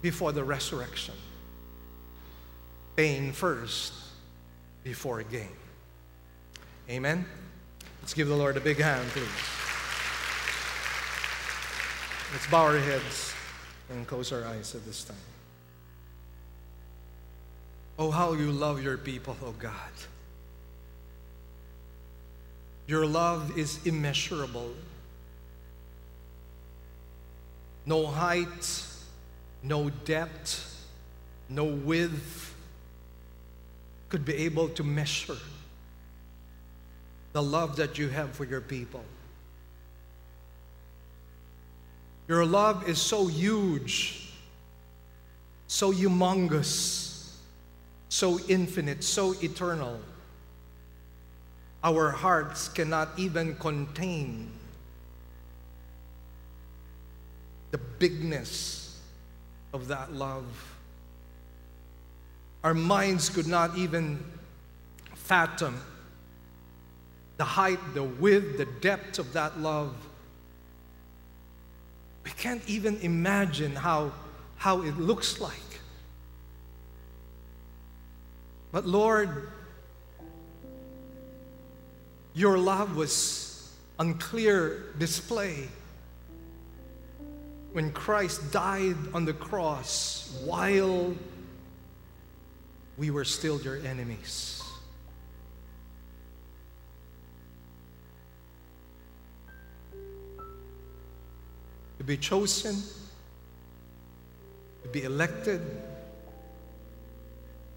before the resurrection. Pain first before gain. Amen? Let's give the Lord a big hand, please. Let's bow our heads and close our eyes at this time. Oh, how you love your people, oh God. Your love is immeasurable. No height, no depth, no width could be able to measure the love that you have for your people. Your love is so huge, so humongous, so infinite, so eternal. Our hearts cannot even contain the bigness of that love. Our minds could not even fathom the height, the width, the depth of that love. We can't even imagine how, how it looks like. But Lord, your love was on clear display when Christ died on the cross while we were still your enemies. Be chosen, to be elected,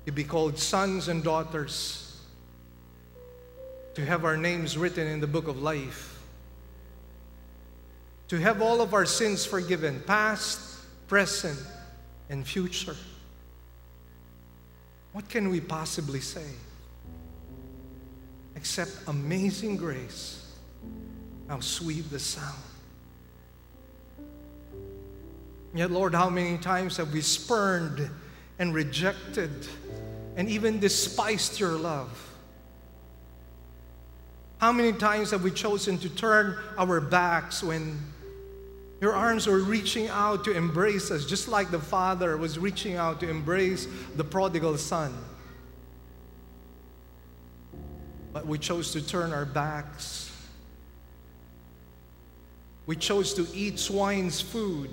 to be called sons and daughters, to have our names written in the book of life, to have all of our sins forgiven, past, present, and future. What can we possibly say except amazing grace? How sweet the sound. Yet, Lord, how many times have we spurned and rejected and even despised your love? How many times have we chosen to turn our backs when your arms were reaching out to embrace us, just like the Father was reaching out to embrace the prodigal son? But we chose to turn our backs. We chose to eat swine's food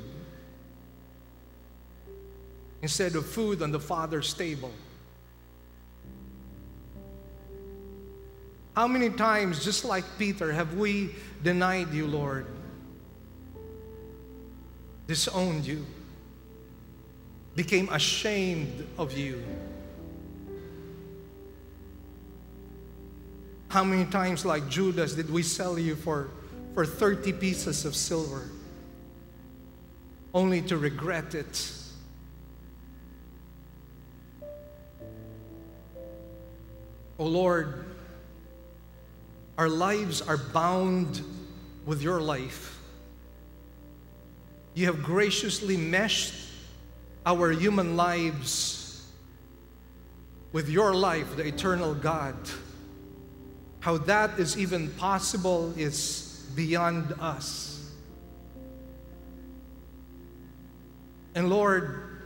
instead of food on the Father's table. How many times, just like Peter, have we denied you, Lord? Disowned you, became ashamed of you. How many times, like Judas, did we sell you for, for 30 pieces of silver only to regret it? Oh Lord, our lives are bound with your life. You have graciously meshed our human lives with your life, the eternal God. How that is even possible is beyond us. And Lord,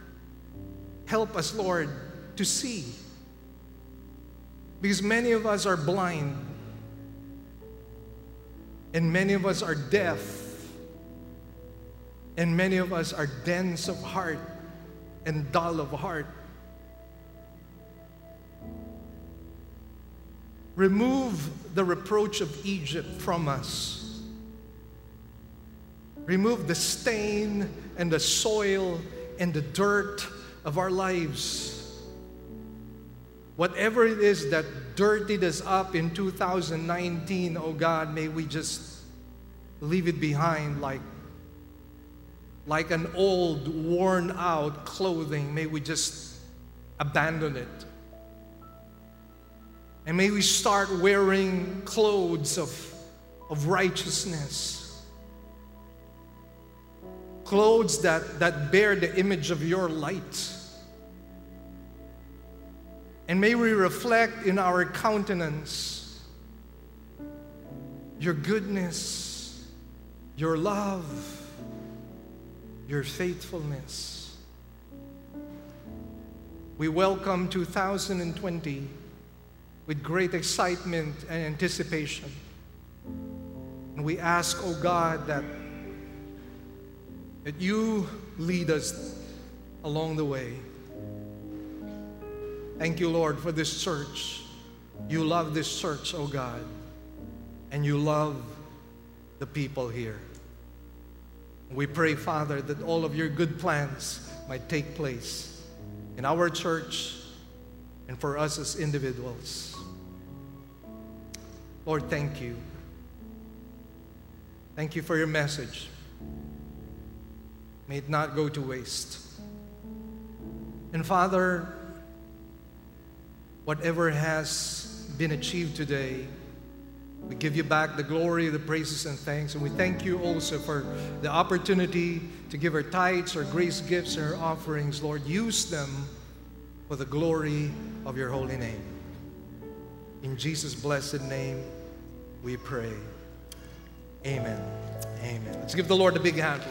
help us, Lord, to see because many of us are blind, and many of us are deaf, and many of us are dense of heart and dull of heart. Remove the reproach of Egypt from us. Remove the stain and the soil and the dirt of our lives Whatever it is that dirtied us up in 2019, oh God, may we just leave it behind like, like an old, worn out clothing. May we just abandon it. And may we start wearing clothes of, of righteousness. Clothes that, that bear the image of your light. And may we reflect in our countenance your goodness, your love, your faithfulness. We welcome 2020 with great excitement and anticipation. And we ask, oh God, that, that you lead us along the way. Thank you, Lord, for this church. You love this church, oh God, and you love the people here. We pray, Father, that all of your good plans might take place in our church and for us as individuals. Lord, thank you. Thank you for your message. May it not go to waste. And Father, whatever has been achieved today, We give you back the glory, the praises, and thanks. And we thank you also for the opportunity to give our tithes, our grace gifts, and our offerings. Lord, use them for the glory of your holy name. In Jesus' blessed name, we pray. Amen. Amen. Let's give the Lord a big hand.